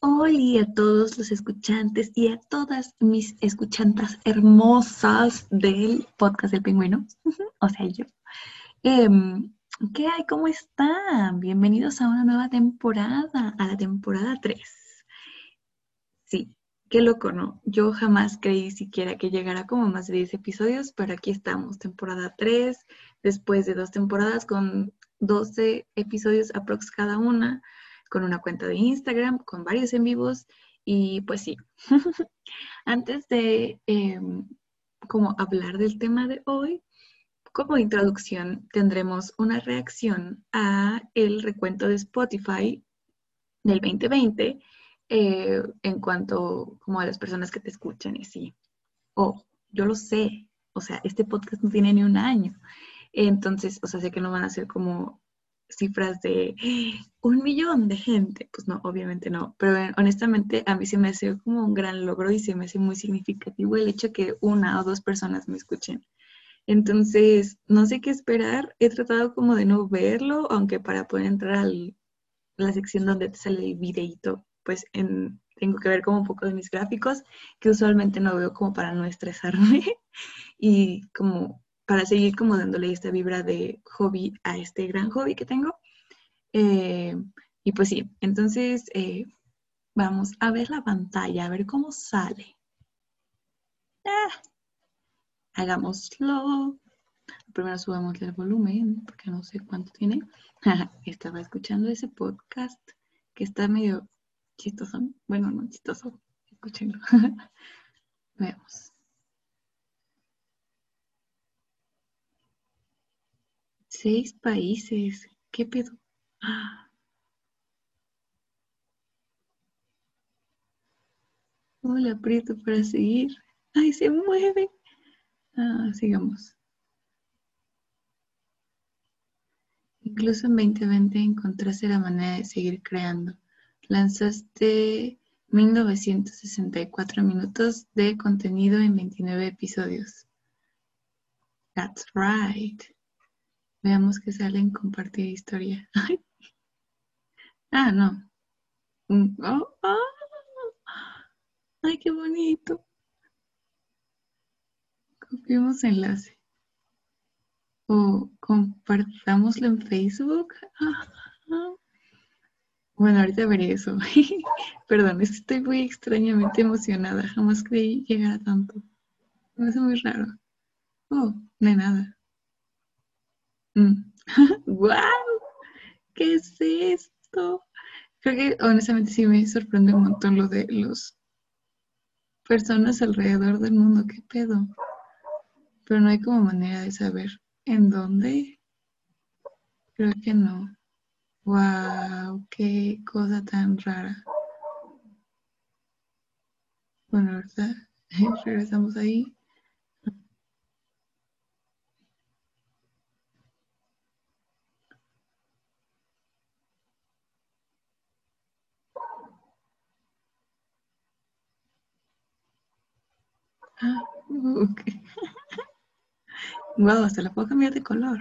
Hola a todos los escuchantes y a todas mis escuchantas hermosas del podcast del pingüino, o sea, yo. Em, ¿Qué hay? ¿Cómo están? Bienvenidos a una nueva temporada, a la temporada 3. Sí, qué loco, ¿no? Yo jamás creí siquiera que llegara como más de 10 episodios, pero aquí estamos, temporada 3, después de dos temporadas con 12 episodios aprox cada una con una cuenta de Instagram, con varios en vivos y pues sí. Antes de em, como hablar del tema de hoy, como introducción tendremos una reacción a el recuento de Spotify del 2020 eh, en cuanto como a las personas que te escuchan y sí. Oh, yo lo sé, o sea, este podcast no tiene ni un año. Entonces, o sea, sé que no van a ser como cifras de un millón de gente. Pues no, obviamente no. Pero eh, honestamente a mí se me hace como un gran logro y se me hace muy significativo el hecho que una o dos personas me escuchen. Entonces, no sé qué esperar. He tratado como de no verlo, aunque para poder entrar a la sección donde te sale el videito, pues en, tengo que ver como un poco de mis gráficos, que usualmente no veo como para no estresarme y como para seguir como dándole esta vibra de hobby a este gran hobby que tengo. Eh, y pues sí, entonces eh, vamos a ver la pantalla, a ver cómo sale. Ah, hagámoslo. Primero subamos el volumen, porque no sé cuánto tiene. Estaba escuchando ese podcast que está medio chistoso. Bueno, no chistoso. Escúchenlo. Veamos. Seis países. ¿Qué pedo? Hola, aprieto para seguir. ¡Ay, se mueve! Ah, sigamos. Incluso en 2020 encontraste la manera de seguir creando. Lanzaste 1964 minutos de contenido en 29 episodios. That's right. Veamos qué sale en compartir historia. ah, no. Mm, oh, ah. Ay, qué bonito. Copiemos enlace. O compartámoslo en Facebook. Bueno, ahorita veré eso. Perdón, estoy muy extrañamente emocionada. Jamás creí llegar a tanto. Me hace muy raro. Oh, hay nada. ¡Wow! Mm. ¿Qué es esto? Creo que honestamente sí me sorprende un montón lo de los personas alrededor del mundo. ¿Qué pedo? Pero no hay como manera de saber en dónde. Creo que no. ¡Wow! ¡Qué cosa tan rara! Bueno, ahorita regresamos ahí. Wow, hasta la puedo cambiar de color.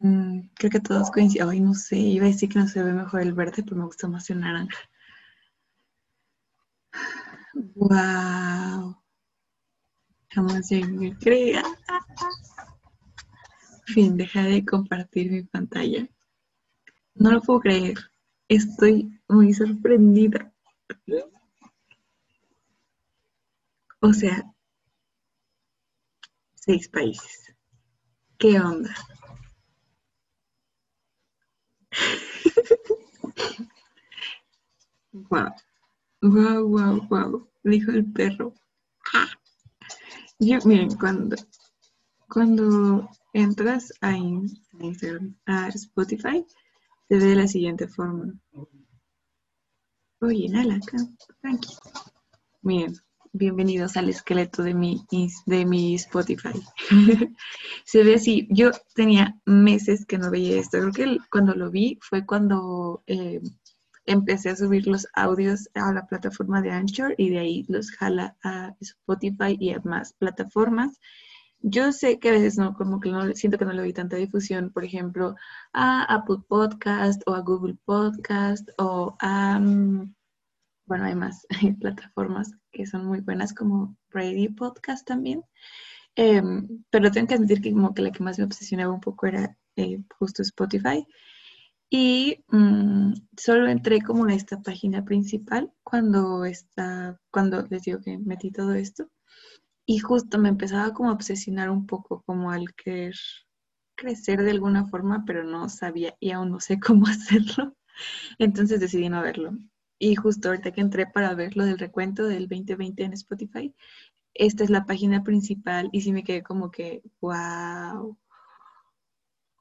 Mm, creo que todos coinciden. Ay, no sé, iba a decir que no se ve mejor el verde, pero me gusta más el naranja. Wow. Jamás me crea. Fin, deja de compartir mi pantalla. No lo puedo creer. Estoy muy sorprendida. O sea, seis países. ¿Qué onda? wow. Wow, wow, wow. Dijo el perro. Yo, miren, cuando, cuando entras a, a Spotify, te ve de la siguiente forma. Oye, nada, tranqui. Miren, bienvenidos al esqueleto de mi, de mi Spotify. Se ve así, yo tenía meses que no veía esto, creo que cuando lo vi fue cuando eh, empecé a subir los audios a la plataforma de Anchor y de ahí los jala a Spotify y a más plataformas. Yo sé que a veces no, como que no siento que no le doy tanta difusión, por ejemplo, a Apple Podcast o a Google Podcast o a, mm, bueno, hay más plataformas que son muy buenas como Radio Podcast también. Em, pero tengo que admitir que como que la que más me obsesionaba un poco era eh, justo Spotify. Y mm, solo entré como a esta página principal cuando está, cuando les digo que metí todo esto. Y justo me empezaba como a obsesionar un poco como al querer crecer de alguna forma, pero no sabía y aún no sé cómo hacerlo. Entonces decidí no verlo. Y justo ahorita que entré para ver lo del recuento del 2020 en Spotify, esta es la página principal y sí me quedé como que, wow.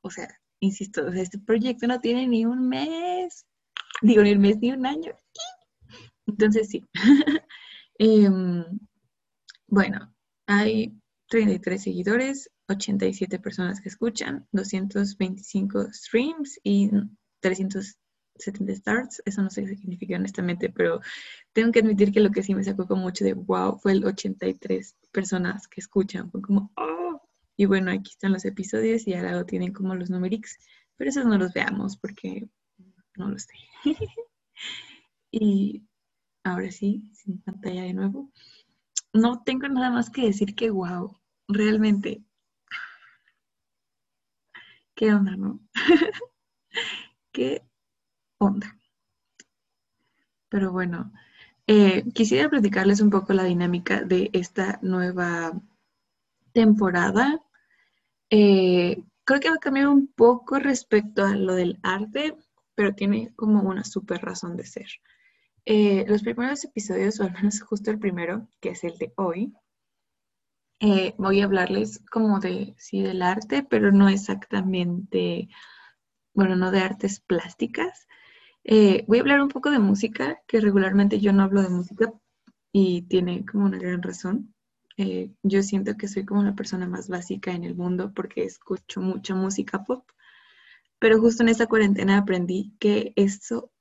O sea, insisto, este proyecto no tiene ni un mes, digo, ni un mes, ni un año. Entonces, sí. Em, bueno, hay 33 seguidores, 87 personas que escuchan, 225 streams y 370 starts. Eso no sé qué significa honestamente, pero tengo que admitir que lo que sí me sacó como mucho de wow fue el 83 personas que escuchan. Fue como, oh, y bueno, aquí están los episodios y al lado tienen como los numerics, pero esos no los veamos porque no los sé. y ahora sí, sin pantalla de nuevo. No tengo nada más que decir que wow, realmente. ¿Qué onda, no? ¿Qué onda? Pero bueno, eh, quisiera platicarles un poco la dinámica de esta nueva temporada eh, creo que va a cambiar un poco respecto a lo del arte, pero tiene como una súper razón de ser. Eh, los primeros episodios, o al menos justo el primero, que es el de hoy, eh, voy a hablarles como de, sí, del arte, pero no exactamente, bueno, no de artes plásticas. voy a hablar un poco de música, que regularmente yo no hablo de música y tiene como una gran razón. Eh, yo siento que soy como la persona más básica en el mundo porque escucho mucha música pop, pero justo en esta cuarentena aprendí que eso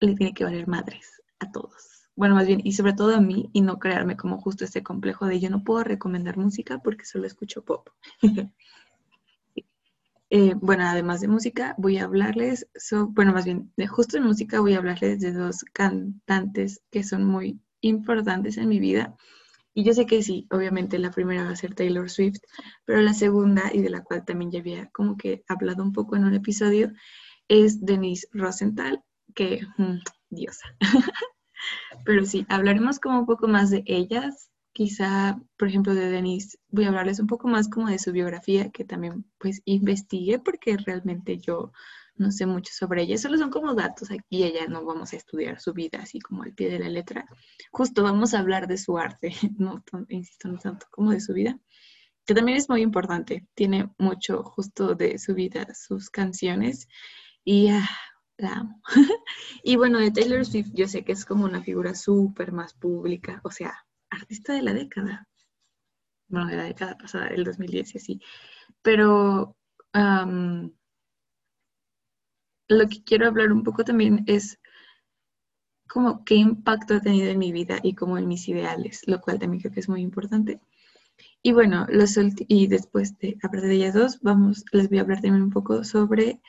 le tiene que valer madres a todos. Bueno, más bien, y sobre todo a mí, y no crearme como justo este complejo de yo no puedo recomendar música porque solo escucho pop. Eh, bueno, además de música, voy a hablarles, bueno, más bien, de justo en música voy a hablarles de dos cantantes que son muy importantes en mi vida y yo sé que sí, obviamente la primera va a ser Taylor Swift, pero la segunda, y de la cual también ya había como que hablado un poco en un episodio, es Denise Rosenthal, que, mm, diosa. pero sí, hablaremos como un poco más de ellas. Quizá, por ejemplo, de Denise, voy a hablarles un poco más como de su biografía, que también pues investigué porque realmente yo no sé mucho sobre ella, solo son como datos aquí, ella no vamos a estudiar su vida así como al pie de la letra, justo vamos a hablar de su arte, no insisto, no tanto como de su vida, que también es muy importante, tiene mucho justo de su vida, sus canciones, y ah, la amo. y bueno, de Taylor Swift yo sé que es como una figura súper más pública, o sea, artista de la década, bueno, de la década pasada, del 2010 y así, pero lo que quiero hablar un poco también es como qué impacto ha tenido en mi vida y como en mis ideales, lo cual también creo que es muy importante. Y bueno, los y después de hablar de ellas dos, vamos, les voy a hablar también un poco sobre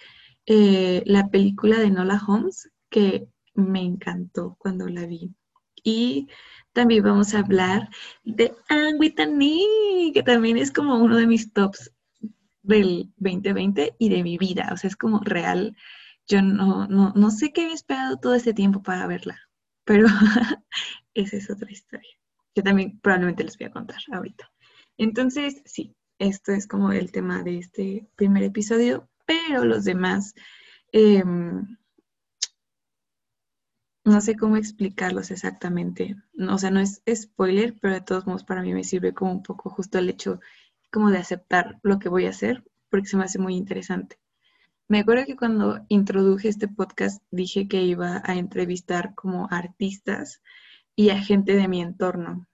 eh, la película de Nola Holmes, que me encantó cuando la vi. Y también vamos a hablar de Anne que también es como uno de mis tops del 2020 y de mi vida. O sea, es como real yo no, no, no sé qué había esperado todo ese tiempo para verla, pero esa es otra historia que también probablemente les voy a contar ahorita. Entonces, sí, esto es como el tema de este primer episodio, pero los demás, em, no sé cómo explicarlos exactamente. o sea, no es spoiler, pero de todos modos para mí me sirve como un poco justo el hecho como de aceptar lo que voy a hacer, porque se me hace muy interesante. Me acuerdo que cuando introduje este podcast dije que iba a entrevistar como artistas y a gente de mi entorno.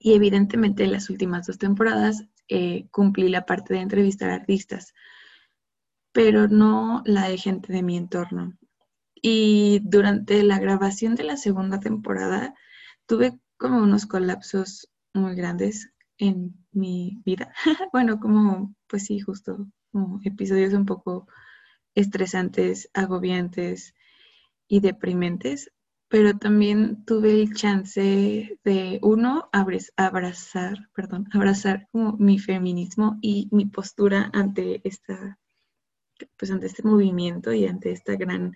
Y evidentemente en las últimas dos temporadas eh, cumplí la parte de entrevistar artistas, pero no la de gente de mi entorno. Y durante la grabación de la segunda temporada tuve como unos colapsos muy grandes en mi vida. bueno, como, pues sí, justo, episodios un poco estresantes, agobiantes y deprimentes, pero también tuve el chance de, uno, abrazar, perdón, abrazar como mi feminismo y mi postura ante esta, pues ante este movimiento y ante esta gran,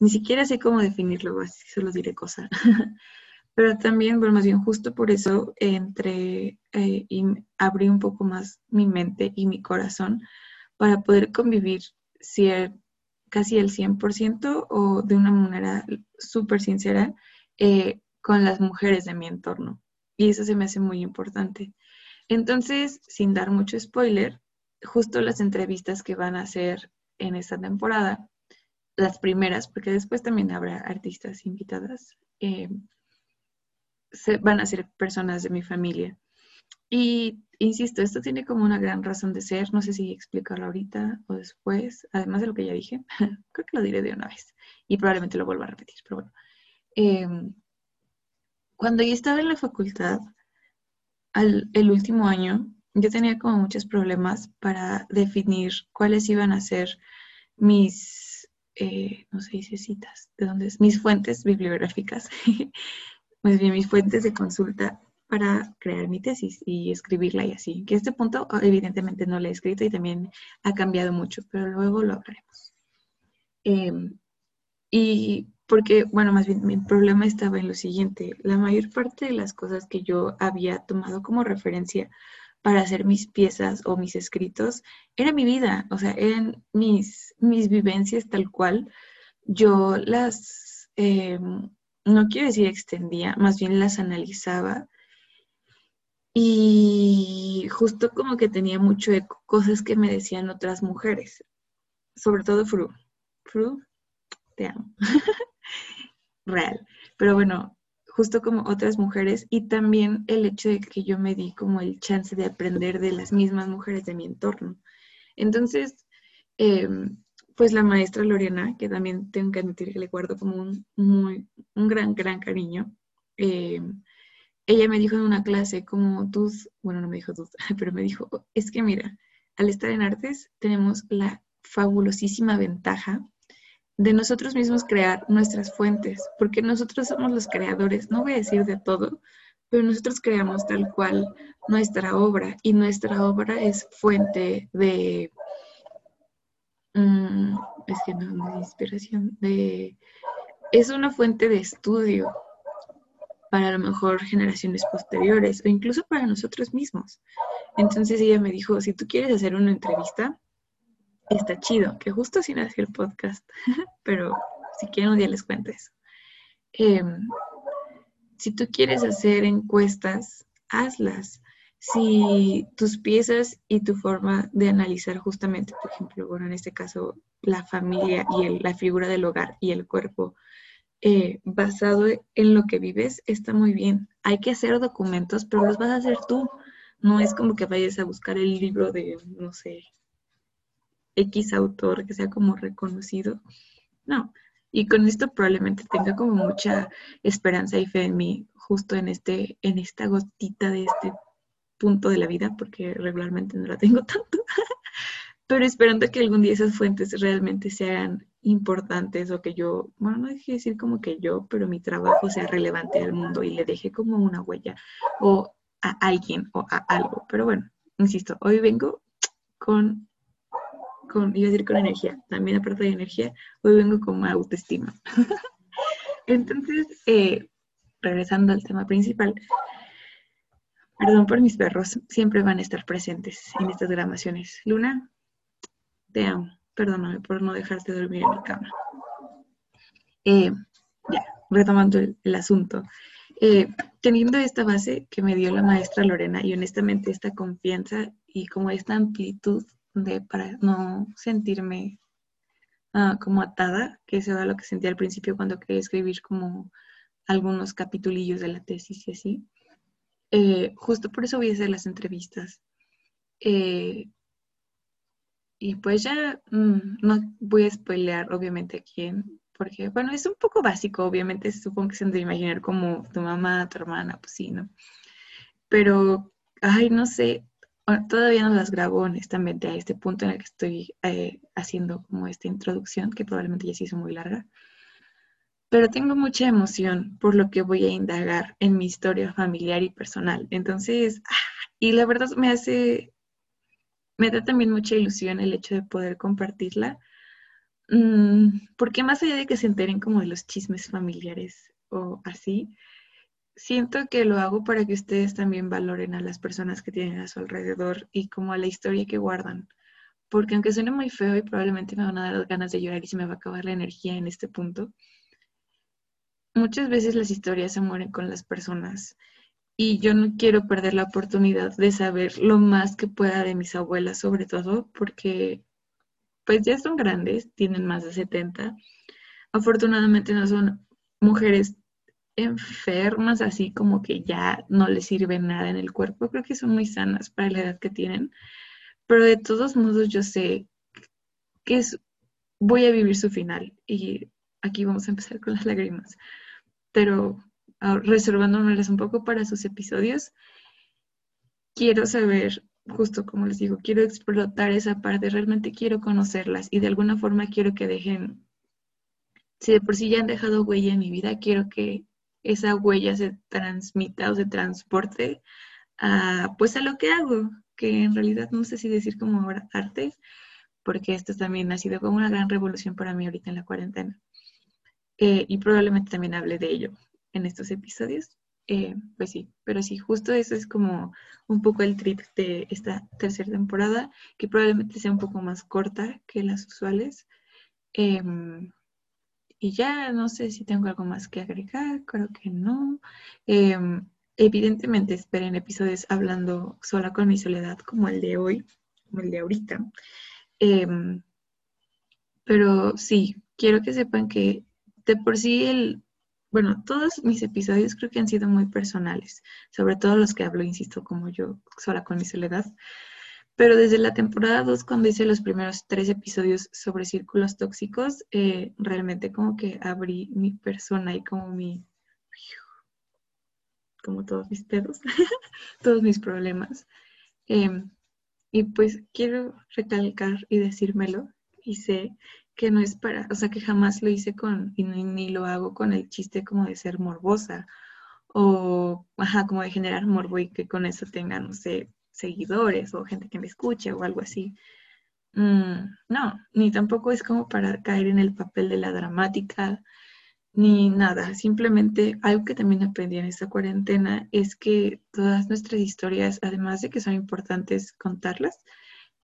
ni siquiera sé cómo definirlo, así solo diré cosa. pero también, bueno, más bien justo por eso entré eh, y abrí un poco más mi mente y mi corazón para poder convivir casi el 100% o de una manera súper sincera eh, con las mujeres de mi entorno. Y eso se me hace muy importante. Entonces, sin dar mucho spoiler, justo las entrevistas que van a hacer en esta temporada, las primeras, porque después también habrá artistas invitadas, eh, se, van a ser personas de mi familia. Y insisto, esto tiene como una gran razón de ser, no sé si explicarlo ahorita o después, además de lo que ya dije, creo que lo diré de una vez y probablemente lo vuelva a repetir, pero bueno. Em, cuando yo estaba en la facultad, el último año, yo tenía como muchos problemas para definir cuáles iban a ser mis, eh, no sé, citas, de dónde es, mis fuentes bibliográficas, pues bien, mis fuentes de consulta para crear mi tesis y escribirla y así. Que este punto evidentemente no lo he escrito y también ha cambiado mucho, pero luego lo hablaremos. Em, y porque, bueno, más bien mi problema estaba en lo siguiente. La mayor parte de las cosas que yo había tomado como referencia para hacer mis piezas o mis escritos era mi vida, o sea, eran mis, vivencias tal cual. Yo las, em, no quiero decir extendía, más bien las analizaba y justo como que tenía mucho eco, cosas que me decían otras mujeres, sobre todo Fru. Fru, te amo. Real. Pero bueno, justo como otras mujeres y también el hecho de que yo me di como el chance de aprender de las mismas mujeres de mi entorno. Entonces, em, pues la maestra Lorena, que también tengo que admitir que le guardo como un, muy, un gran, gran cariño, eh, ella me dijo en una clase como tú, bueno, no me dijo tú, pero me dijo, es que mira, al estar en artes tenemos la fabulosísima ventaja de nosotros mismos crear nuestras fuentes, porque nosotros somos los creadores, no voy a decir de todo, pero nosotros creamos tal cual nuestra obra y nuestra obra es fuente de, mm, es que no, de inspiración, de, es una fuente de estudio, para a lo mejor generaciones posteriores o incluso para nosotros mismos. Entonces ella me dijo, si tú quieres hacer una entrevista, está chido, que justo así nació el podcast, pero si quieren un día les cuento eso. Em, si tú quieres hacer encuestas, hazlas. Si tus piezas y tu forma de analizar justamente, por ejemplo, bueno, en este caso, la familia y la figura del hogar y el cuerpo, eh, basado en lo que vives está muy bien. Hay que hacer documentos, pero los vas a hacer tú. No es como que vayas a buscar el libro de, no sé, X autor que sea como reconocido. No. Y con esto probablemente tenga como mucha esperanza y fe en mí, justo en, este, en esta gotita de este punto de la vida, porque regularmente no la tengo tanto. pero esperando que algún día esas fuentes realmente sean importantes o que yo, bueno, no dejé decir como que yo, pero mi trabajo sea relevante al mundo y le deje como una huella o a alguien o a algo. Pero bueno, insisto, hoy vengo con, con iba a decir con energía, también aparte de energía, hoy vengo con autoestima. Entonces, eh, regresando al tema principal, perdón por mis perros, siempre van a estar presentes en estas grabaciones. Luna, te amo perdóname por no dejarte dormir en mi cama. Eh, ya, retomando el, asunto. Eh, teniendo esta base que me dio la maestra Lorena y honestamente esta confianza y como esta amplitud de para no sentirme ah, como atada, que eso era lo que sentía al principio cuando quería escribir como algunos capitulillos de la tesis y así. Eh, justo por eso voy a hacer las entrevistas. Y pues ya mm, no voy a spoilear obviamente a quién, porque bueno, es un poco básico, obviamente supongo que se han de imaginar como tu mamá, tu hermana, pues sí, ¿no? Pero ay, no sé, todavía no las grabo honestamente a este punto en el que estoy eh, haciendo como esta introducción, que probablemente ya se hizo muy larga, pero tengo mucha emoción por lo que voy a indagar en mi historia familiar y personal. Entonces, ah, y la verdad me hace, me da también mucha ilusión el hecho de poder compartirla, mm, porque más allá de que se enteren como de los chismes familiares o así, siento que lo hago para que ustedes también valoren a las personas que tienen a su alrededor y como a la historia que guardan. Porque aunque suene muy feo y probablemente me van a dar ganas de llorar y se me va a acabar la energía en este punto, muchas veces las historias se mueren con las personas y yo no quiero perder la oportunidad de saber lo más que pueda de mis abuelas, sobre todo porque pues ya son grandes, tienen más de 70. Afortunadamente no son mujeres enfermas, así como que ya no les sirve nada en el cuerpo. Creo que son muy sanas para la edad que tienen. Pero de todos modos yo sé que es, voy a vivir su final. Y aquí vamos a empezar con las lágrimas. Pero reservándomelas un poco para sus episodios, quiero saber, justo como les digo, quiero explotar esa parte, realmente quiero conocerlas y de alguna forma quiero que dejen, si de por sí ya han dejado huella en mi vida, quiero que esa huella se transmita o se transporte a, pues a lo que hago, que en realidad no sé si decir como arte, porque esto también ha sido como una gran revolución para mí ahorita en la cuarentena. Eh, y probablemente también hable de ello en estos episodios. Eh, pues sí, pero sí, justo eso es como un poco el trip de esta tercera temporada, que probablemente sea un poco más corta que las usuales. Em, y ya no sé si tengo algo más que agregar, creo que no. Em, evidentemente esperen episodios hablando sola con mi soledad como el de hoy, como el de ahorita. Em, pero sí, quiero que sepan que de por sí el, bueno, todos mis episodios creo que han sido muy personales, sobre todo los que hablo, insisto, como yo sola con mi soledad. Pero desde la temporada 2, cuando hice los primeros tres episodios sobre círculos tóxicos, eh, realmente como que abrí mi persona y como mi, como todos mis pedos, todos mis problemas. Em, y pues quiero recalcar y decírmelo, y sé que no es para, o sea, que jamás lo hice con, y ni, ni lo hago con el chiste como de ser morbosa, o, ajá, como de generar morbo y que con eso tengan, no sé, seguidores o gente que me escuche o algo así. Mm, no, ni tampoco es como para caer en el papel de la dramática, ni nada. Simplemente algo que también aprendí en esta cuarentena es que todas nuestras historias, además de que son importantes contarlas,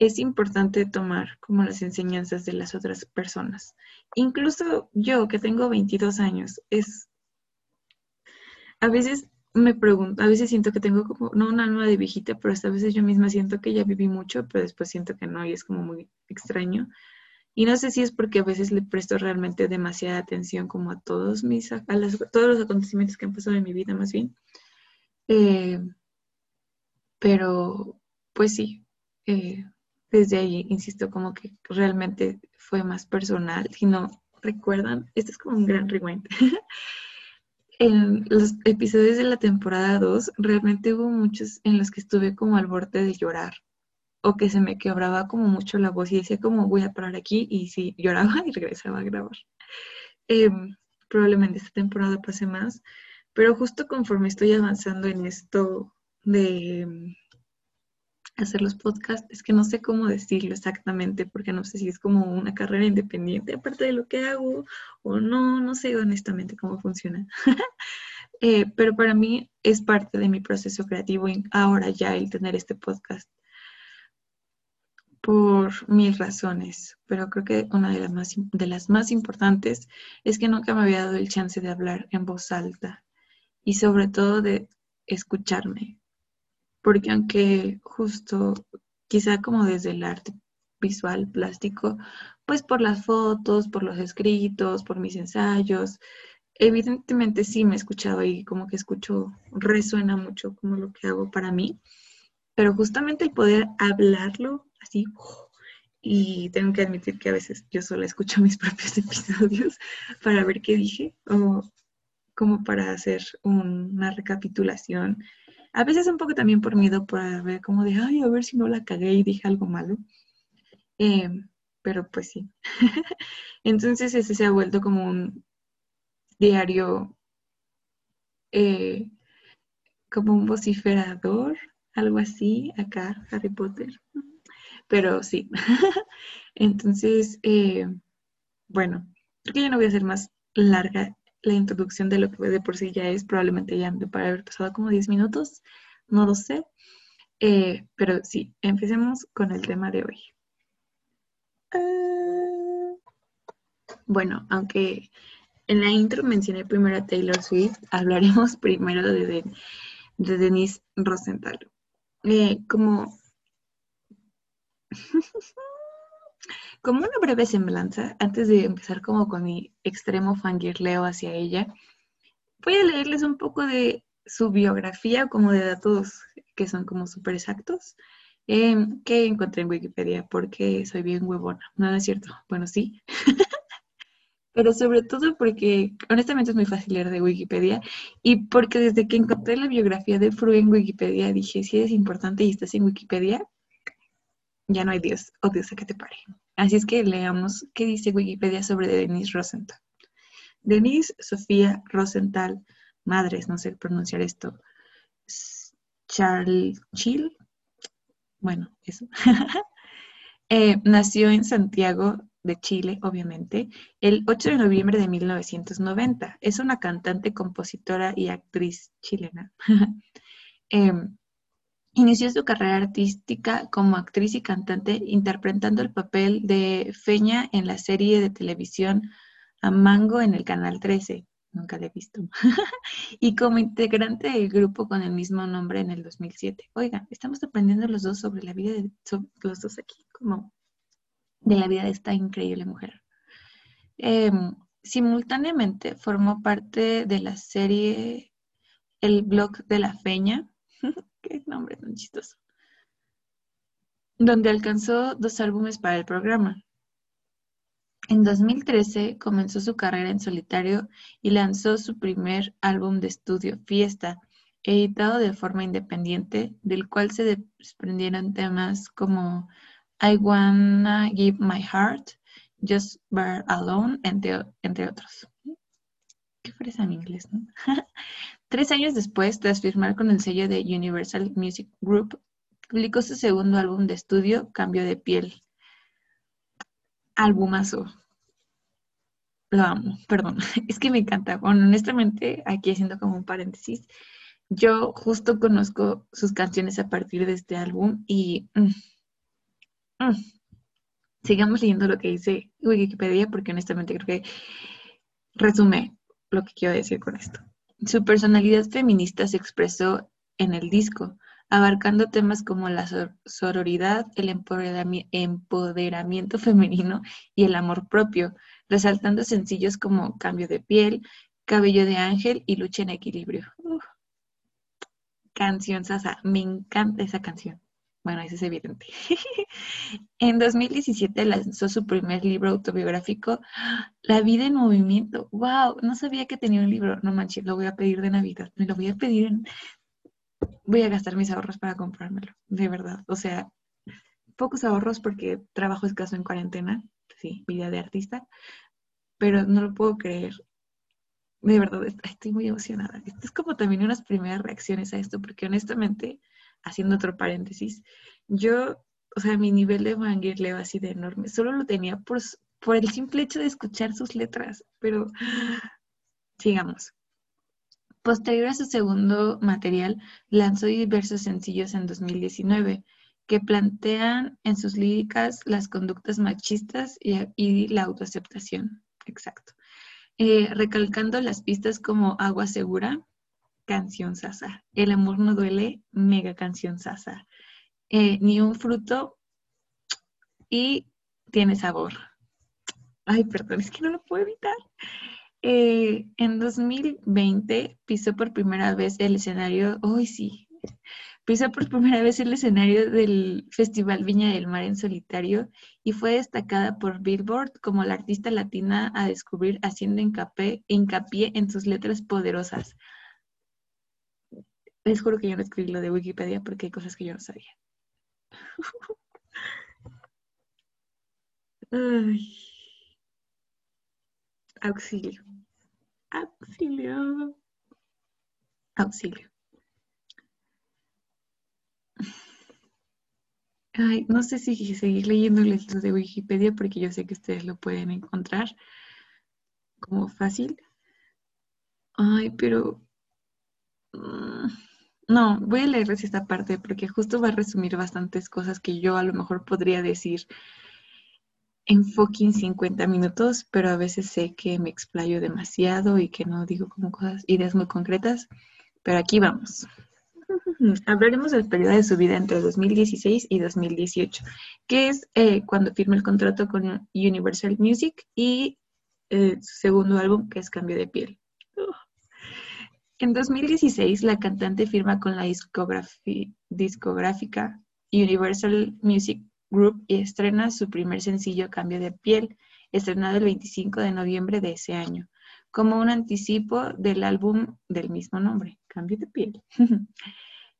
es importante tomar como las enseñanzas de las otras personas. Incluso yo, que tengo 22 años, es... A veces me pregunto, a veces siento que tengo como, no un alma de viejita, pero hasta a veces yo misma siento que ya viví mucho, pero después siento que no y es como muy extraño. Y no sé si es porque a veces le presto realmente demasiada atención como a todos mis, a todos los acontecimientos que han pasado en mi vida más bien. Eh, pero pues sí, eh, desde ahí, insisto, como que realmente fue más personal. Si no recuerdan, este es como un gran rewind. en los episodios de la temporada 2, realmente hubo muchos en los que estuve como al borde de llorar o que se me quebraba como mucho la voz y decía como voy a parar aquí y sí, lloraba y regresaba a grabar. Em, probablemente esta temporada pase más, pero justo conforme estoy avanzando en esto de hacer los podcasts, es que no sé cómo decirlo exactamente, porque no sé si es como una carrera independiente aparte de lo que hago o no, no sé honestamente cómo funciona. Eh, pero para mí es parte de mi proceso creativo ahora ya el tener este podcast por mil razones, pero creo que una de las, más, de las más importantes es que nunca me había dado el chance de hablar en voz alta y sobre todo de escucharme, porque aunque justo quizá como desde el arte visual, plástico, pues por las fotos, por los escritos, por mis ensayos, evidentemente sí me he escuchado y como que escucho, resuena mucho como lo que hago para mí, pero justamente el poder hablarlo así, y tengo que admitir que a veces yo solo escucho mis propios episodios para ver qué dije o como para hacer una recapitulación A veces un poco también por miedo, por ver como de, ay, a ver si no la cagué y dije algo malo. Eh, pero pues sí. Entonces ese se ha vuelto como un diario, eh, como un vociferador, algo así, acá, Harry Potter. Pero sí. Entonces, eh, bueno, creo que ya no voy a hacer más larga la introducción de lo que de por sí ya es, probablemente ya para haber pasado como 10 minutos, no lo sé. Eh, pero sí, empecemos con el tema de hoy. Ah, bueno, aunque en la intro mencioné primero a Taylor Swift, hablaremos primero de, de, Denise Rosenthal. Eh, como Como una breve semblanza, antes de empezar como con mi extremo fangirleo hacia ella, voy a leerles un poco de su biografía, como de datos que son como súper exactos, em, que encontré en Wikipedia, porque soy bien huevona. No, no es cierto. Bueno, sí. Pero sobre todo porque honestamente es muy fácil leer de Wikipedia y porque desde que encontré la biografía de Fru en Wikipedia dije, si es importante y estás en Wikipedia, ya no hay Dios o Dios a que te pare. Así es que leamos qué dice Wikipedia sobre Denise Rosenthal. Denise Sofía Rosenthal, madres, no sé pronunciar esto, Charles Chill, bueno, eso. Eh, nació en Santiago de Chile, obviamente, el 8 de noviembre de 1990. Es una cantante, compositora y actriz chilena. Em, Inició su carrera artística como actriz y cantante interpretando el papel de Feña en la serie de televisión Amango en el Canal 13. Nunca la he visto. y como integrante del grupo con el mismo nombre en el 2007. Oigan, estamos aprendiendo los dos sobre la vida de los dos aquí, como de la vida de esta increíble mujer. Em, simultáneamente formó parte de la serie El blog de la Feña, Nombre tan chistoso. Donde alcanzó dos álbumes para el programa. En 2013 comenzó su carrera en solitario y lanzó su primer álbum de estudio, Fiesta, editado de forma independiente, del cual se desprendieron temas como I Wanna Give My Heart, Just Bear Alone, entre, otros. Qué fresa en inglés. Tres años después, tras firmar con el sello de Universal Music Group, publicó su segundo álbum de estudio, Cambio de Piel. Albumazo. Lo amo, perdón. Es que me encanta. Bueno, honestamente, aquí haciendo como un paréntesis, yo justo conozco sus canciones a partir de este álbum y mm, mm, sigamos leyendo lo que dice Wikipedia porque honestamente creo que resume lo que quiero decir con esto. Su personalidad feminista se expresó en el disco, abarcando temas como la sororidad, el empoderamiento femenino y el amor propio, resaltando sencillos como Cambio de piel, Cabello de ángel y Lucha en equilibrio. Canción Sasa, me encanta esa canción. Bueno, eso es evidente. en 2017 lanzó su primer libro autobiográfico, La vida en movimiento. ¡Wow! No sabía que tenía un libro. No manches, lo voy a pedir de Navidad. Me lo voy a pedir. Voy a gastar mis ahorros para comprármelo, de verdad. O sea, pocos ahorros porque trabajo escaso en cuarentena. Sí, vida de artista. Pero no lo puedo creer. De verdad, estoy muy emocionada. Esto es como también unas primeras reacciones a esto, porque honestamente haciendo otro paréntesis, yo, o sea, mi nivel de va así de enorme, solo lo tenía por, por el simple hecho de escuchar sus letras, pero sigamos. Posterior a su segundo material, lanzó diversos sencillos en 2019 que plantean en sus líricas las conductas machistas y, la autoaceptación. Exacto. Eh, recalcando las pistas como Agua Segura, canción sasa. El amor no duele, mega canción sasa. Eh, ni un fruto y tiene sabor. Ay, perdón, es que no lo puedo evitar. Eh, en 2020 pisó por primera vez el escenario, sí, pisó por primera vez el escenario del Festival Viña del Mar en solitario y fue destacada por Billboard como la artista latina a descubrir haciendo hincapié en sus letras poderosas Les juro que yo no escribí lo de Wikipedia porque hay cosas que yo no sabía. Ay. Auxilio. Auxilio. Auxilio. Ay, no sé si seguir leyendo el de Wikipedia porque yo sé que ustedes lo pueden encontrar como fácil. Ay, pero... Mm, no, voy a leerles esta parte porque justo va a resumir bastantes cosas que yo a lo mejor podría decir en fucking 50 minutos, pero a veces sé que me explayo demasiado y que no digo como cosas, ideas muy concretas, pero aquí vamos. Hablaremos del periodo de su vida entre 2016 y 2018, que es eh, cuando firma el contrato con Universal Music y eh, su segundo álbum, que es Cambio de Piel. En 2016, la cantante firma con la discográfica Universal Music Group y estrena su primer sencillo Cambio de Piel, estrenado el 25 de noviembre de ese año, como un anticipo del álbum del mismo nombre, Cambio de Piel.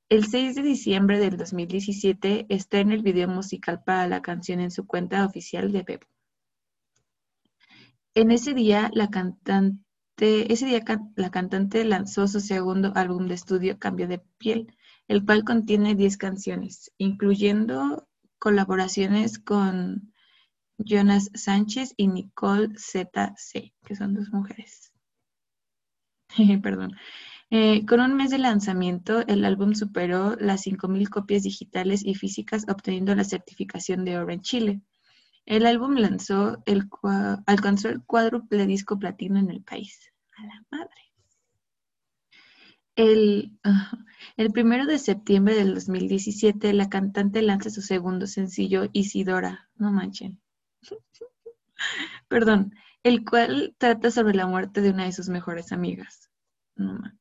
El 6 de diciembre del 2017 estrena el video musical para la canción en su cuenta oficial de Bebo. En ese día, la cantante, ese día la cantante lanzó su segundo álbum de estudio, Cambio de Piel, el cual contiene 10 canciones, incluyendo colaboraciones con Jonas Sánchez y Nicole ZC, que son dos mujeres. Perdón. Eh, con un mes de lanzamiento, el álbum superó las 5.000 copias digitales y físicas, obteniendo la certificación de oro en Chile. El álbum lanzó el, alcanzó el cuádruple disco platino en el país. La madre. El, el primero de septiembre del 2017, la cantante lanza su segundo sencillo, Isidora. No manchen. Perdón. El cual trata sobre la muerte de una de sus mejores amigas. No manches.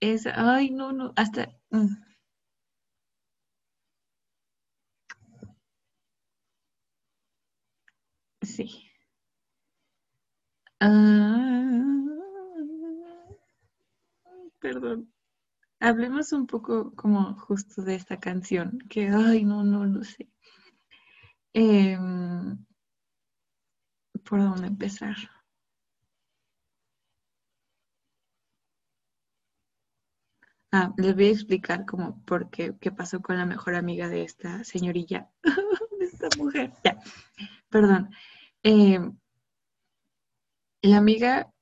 Es, ay, no, no, hasta... Mm. Sí. Ah, perdón. Hablemos un poco como justo de esta canción, que, ay, no, no lo sé. Em, ¿Por dónde empezar? Ah, les voy a explicar cómo, por qué, qué pasó con la mejor amiga de esta señorilla, de esta mujer. Ya, perdón. Eh, la amiga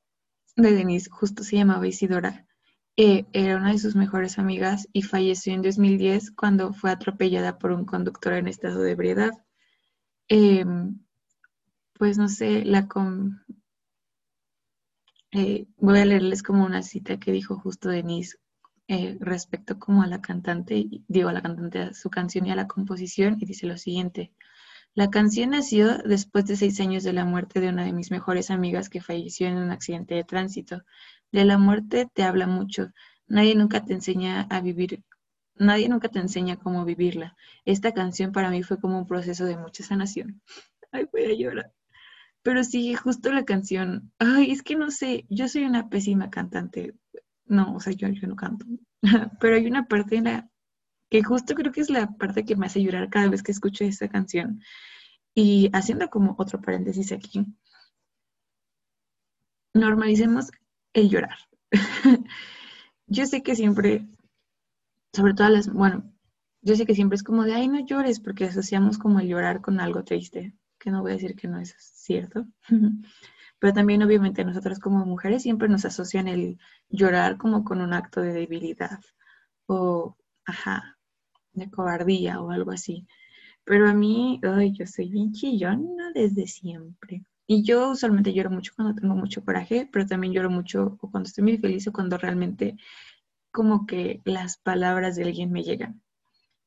de Denise justo se llamaba Isidora. Eh, era una de sus mejores amigas y falleció en 2010 cuando fue atropellada por un conductor en estado de ebriedad. Em, pues no sé, la eh, voy a leerles como una cita que dijo justo Denise eh, respecto como a la cantante, digo a la cantante, a su canción y a la composición, y dice lo siguiente. La canción nació después de seis años de la muerte de una de mis mejores amigas que falleció en un accidente de tránsito. De la muerte te habla mucho. Nadie nunca te enseña a vivir, nadie nunca te enseña cómo vivirla. Esta canción para mí fue como un proceso de mucha sanación. Ay, voy a llorar. Pero sí, justo la canción. Ay, es que no sé, yo soy una pésima cantante. No, o sea, yo, no canto. Pero hay una parte en la que justo creo que es la parte que me hace llorar cada vez que escucho esta canción. Y haciendo como otro paréntesis aquí, normalicemos el llorar. yo sé que siempre, sobre todo las, bueno, yo sé que siempre es como de, ay, no llores, porque asociamos como el llorar con algo triste, que no voy a decir que no es cierto. pero también obviamente nosotros como mujeres siempre nos asocian el llorar como con un acto de debilidad o, ajá, de cobardía o algo así. Pero a mí, ay, yo soy bien chillona desde siempre. Y yo usualmente lloro mucho cuando tengo mucho coraje, pero también lloro mucho cuando estoy muy feliz o cuando realmente como que las palabras de alguien me llegan.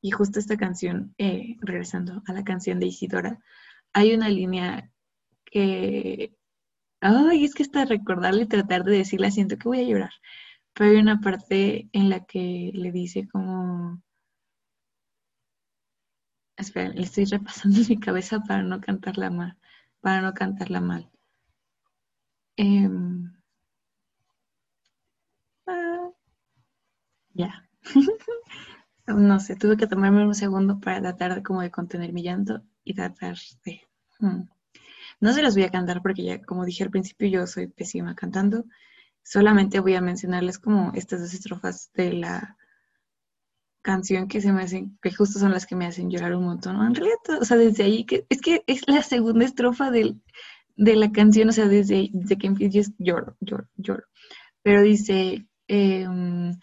Y justo esta canción, eh, regresando a la canción de Isidora, hay una línea que Ay, es que hasta recordarle y tratar de decirle, siento que voy a llorar. Pero hay una parte en la que le dice como... Espera, le estoy repasando mi cabeza para no cantarla mal. Para no cantarla mal. Em, ah, ya. no sé, tuve que tomarme un segundo para tratar de como de contener mi llanto y tratar de... Hmm. No se los voy a cantar porque ya, como dije al principio, yo soy pésima cantando. Solamente voy a mencionarles como estas dos estrofas de la canción que se me hacen, que justo son las que me hacen llorar un montón. En realidad, o sea, desde ahí, que es que es la segunda estrofa del, de la canción, o sea, desde, desde que empiezo lloro, lloro, lloro. Pero dice, em,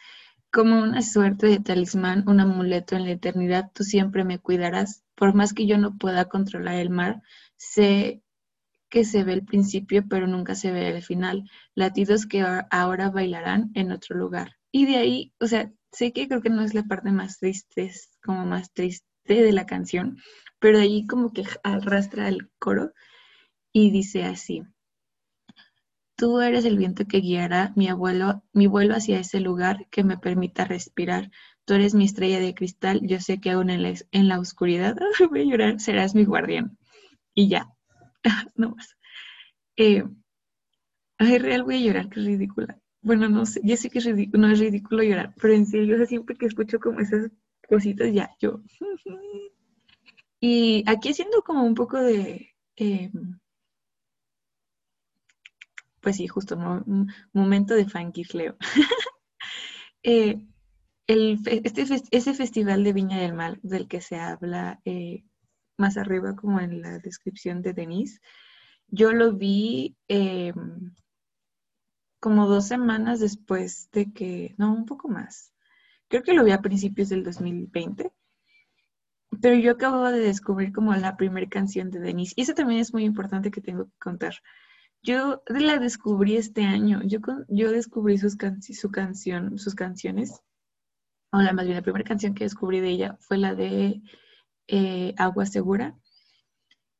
como una suerte de talismán, un amuleto en la eternidad, tú siempre me cuidarás. Por más que yo no pueda controlar el mar, sé que se ve el principio, pero nunca se ve el final. Latidos que ahora bailarán en otro lugar. Y de ahí, o sea, sé que creo que no es la parte más triste, es como más triste de la canción, pero ahí como que arrastra el coro y dice así. Tú eres el viento que guiará mi abuelo, mi vuelo hacia ese lugar que me permita respirar. Tú eres mi estrella de cristal, yo sé que aún en la, en la oscuridad, voy a llorar, serás mi guardián. Y ya, no más. Eh, ay, real voy a llorar, qué ridícula. Bueno, no sé, ya sé que es no es ridículo llorar, pero en serio, siempre que escucho como esas cositas, ya, yo. y aquí haciendo como un poco de... Em, pues sí, justo, un momento de fangirleo. eh, el, este, ese festival de Viña del Mar del que se habla eh, más arriba como en la descripción de Denise, yo lo vi em, como dos semanas después de que, no, un poco más. Creo que lo vi a principios del 2020. Pero yo acabo de descubrir como la primera canción de Denise. Y eso también es muy importante que tengo que contar. Yo la descubrí este año. Yo, yo descubrí sus su canción, sus canciones. O la más bien, la primera canción que descubrí de ella fue la de eh, Agua Segura.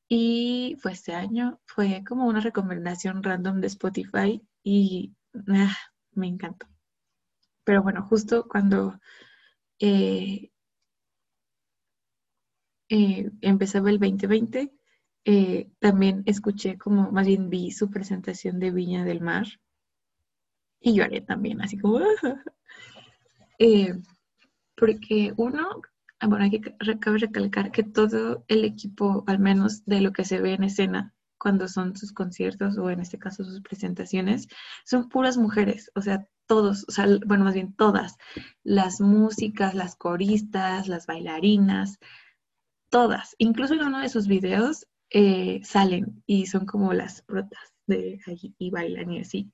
Y fue este año, fue como una recomendación random de Spotify y ah, me encantó. Pero bueno, justo cuando eh, eh, empezaba el 2020, también escuché como, más bien vi su presentación de Viña del Mar y lloré también, así como, porque uno, Ah, bueno, hay que cabe recalcar que todo el equipo, al menos de lo que se ve en escena, cuando son sus conciertos o en este caso sus presentaciones, son puras mujeres, o sea, todos, o sea, bueno, más bien todas, las músicas, las coristas, las bailarinas, todas, incluso en uno de sus videos eh, salen y son como las protas de allí y bailan y así.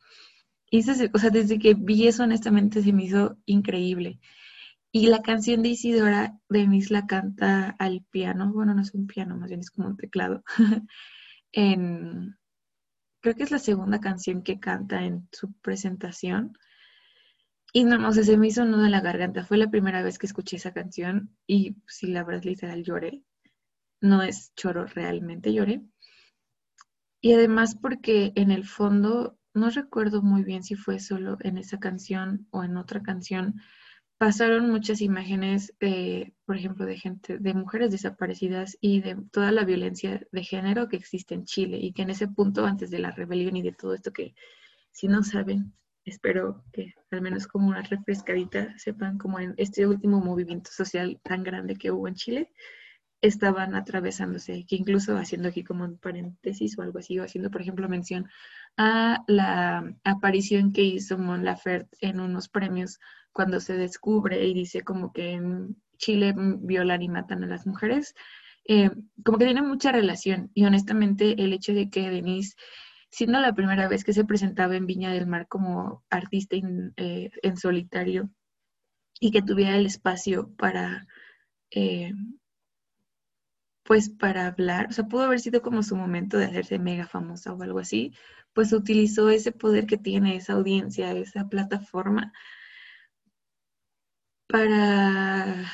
Y o sea, desde que vi eso, honestamente, se me hizo increíble. Y la canción de Isidora, Denise la canta al piano, bueno, no es un piano, más bien es como un teclado. en, creo que es la segunda canción que canta en su presentación. Y no, no sé, se me hizo un nudo en la garganta. Fue la primera vez que escuché esa canción y sí, la verdad, literal, lloré. No es choro, realmente lloré. Y además porque en el fondo, no recuerdo muy bien si fue solo en esa canción o en otra canción, pasaron muchas imágenes, por ejemplo, de gente, de mujeres desaparecidas y de toda la violencia de género que existe en Chile y que en ese punto, antes de la rebelión y de todo esto que, si no saben, espero que al menos como una refrescadita sepan como en este último movimiento social tan grande que hubo en Chile, estaban atravesándose, que incluso haciendo aquí como un paréntesis o algo así, o haciendo, por ejemplo, mención a la aparición que hizo Mon Laferte en unos premios cuando se descubre y dice como que en Chile violan y matan a las mujeres, eh, como que tiene mucha relación. Y honestamente el hecho de que Denise, siendo la primera vez que se presentaba en Viña del Mar como artista eh, en solitario y que tuviera el espacio para... Eh, pues para hablar, o sea, pudo haber sido como su momento de hacerse mega famosa o algo así, pues utilizó ese poder que tiene esa audiencia, esa plataforma, para,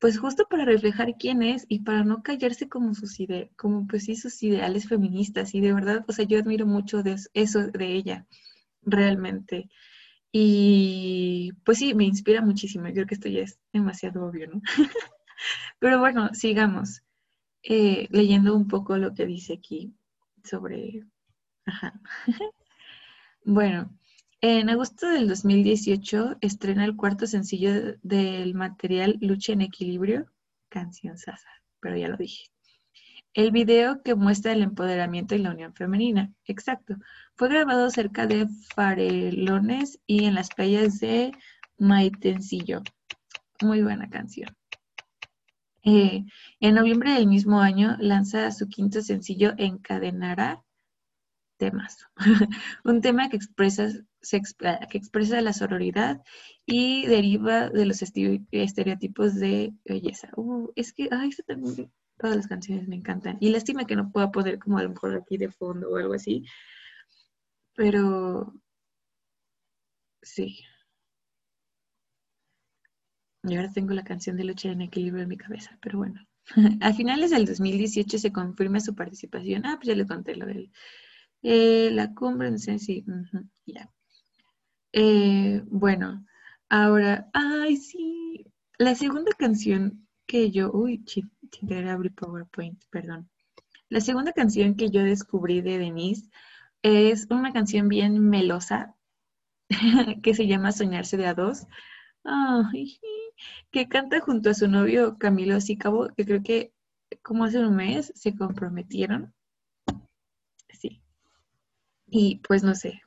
pues justo para reflejar quién es y para no callarse como sus ideas, como pues sí sus ideales feministas y de verdad, o sea, yo admiro mucho de eso de ella, realmente. Y pues sí, me inspira muchísimo, yo creo que esto ya es demasiado obvio, ¿no? Pero bueno, sigamos. Eh, leyendo un poco lo que dice aquí sobre... Ajá. bueno, En agosto del 2018 estrena el cuarto sencillo del material Lucha en Equilibrio, canción Sasa, pero ya lo dije. El video que muestra el empoderamiento y la unión femenina, exacto. Fue grabado cerca de Farelones y en las playas de Maitencillo. Muy buena canción. Eh, en noviembre del mismo año lanza su quinto sencillo Encadenará temas. Un tema que expresa, que expresa la sororidad y deriva de los estereotipos de belleza. Uh, es que, ay, todas las canciones me encantan. Y lástima que no pueda poner como a lo mejor aquí de fondo o algo así. Pero, sí. Y ahora tengo la canción de Lucha en Equilibrio en mi cabeza, pero bueno. A finales del 2018 se confirma su participación. Ah, pues ya le conté lo del eh, la cumbre, no sé si, ya. Eh, bueno, ahora, ay, sí, la segunda canción que yo, uy, chingadera, abrí PowerPoint, perdón. La segunda canción que yo descubrí de Denise es una canción bien melosa que se llama Soñarse de a dos. que canta junto a su novio Camilo Sicabo, que creo que como hace un mes se comprometieron. Y pues no sé,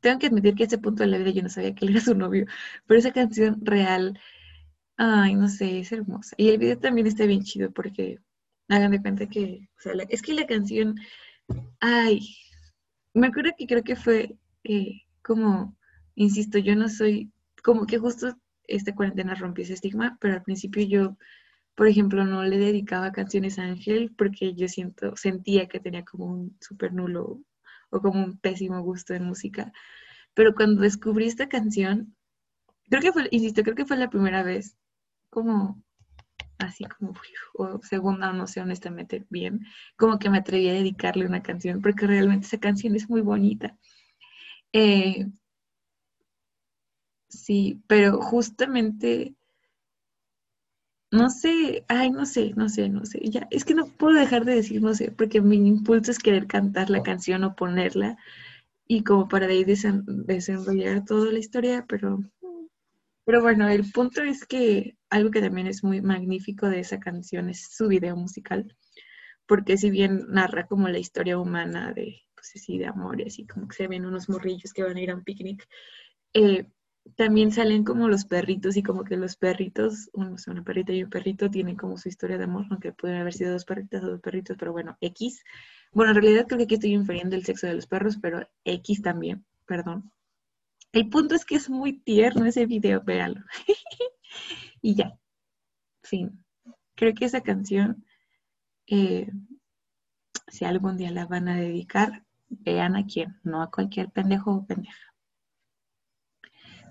tengo que admitir que a ese punto de la vida yo no sabía que él era su novio, pero esa canción real, ay, no sé, es hermosa. Y el video también está bien chido porque hagan de cuenta que, o sea, es que la canción, ay, me acuerdo que creo que fue eh, como, insisto, yo no soy, como que justo esta cuarentena rompió ese estigma, pero al principio yo, por ejemplo, no le dedicaba canciones a Ángel porque yo siento, sentía que tenía como un súper nulo o como un pésimo gusto en música. Pero cuando descubrí esta canción, creo que fue, insisto, creo que fue la primera vez, como así como, o segunda, no sé honestamente bien, como que me atreví a dedicarle una canción, porque realmente esa canción es muy bonita. Eh, sí, pero justamente, no sé, ay, no sé, no sé, no sé, ya, es que no puedo dejar de decir, no sé, porque mi impulso es querer cantar la canción o ponerla, y como para de ahí desenrollar toda la historia, pero pero bueno, el punto es que algo que también es muy magnífico de esa canción es su video musical, porque si bien narra como la historia humana de, pues así, de amor y así, como que se ven unos morrillos que van a ir a un picnic, eh, también salen como los perritos y como que los perritos, uno una perrita y un perrito tienen como su historia de amor, aunque pueden haber sido dos perritas o dos perritos, pero bueno, X. Bueno, en realidad creo que aquí estoy infiriendo el sexo de los perros, pero X también, perdón. El punto es que es muy tierno ese video, véalo. y ya. Fin. Creo que esa canción, eh, si algún día la van a dedicar, vean a quién, no a cualquier pendejo o pendeja.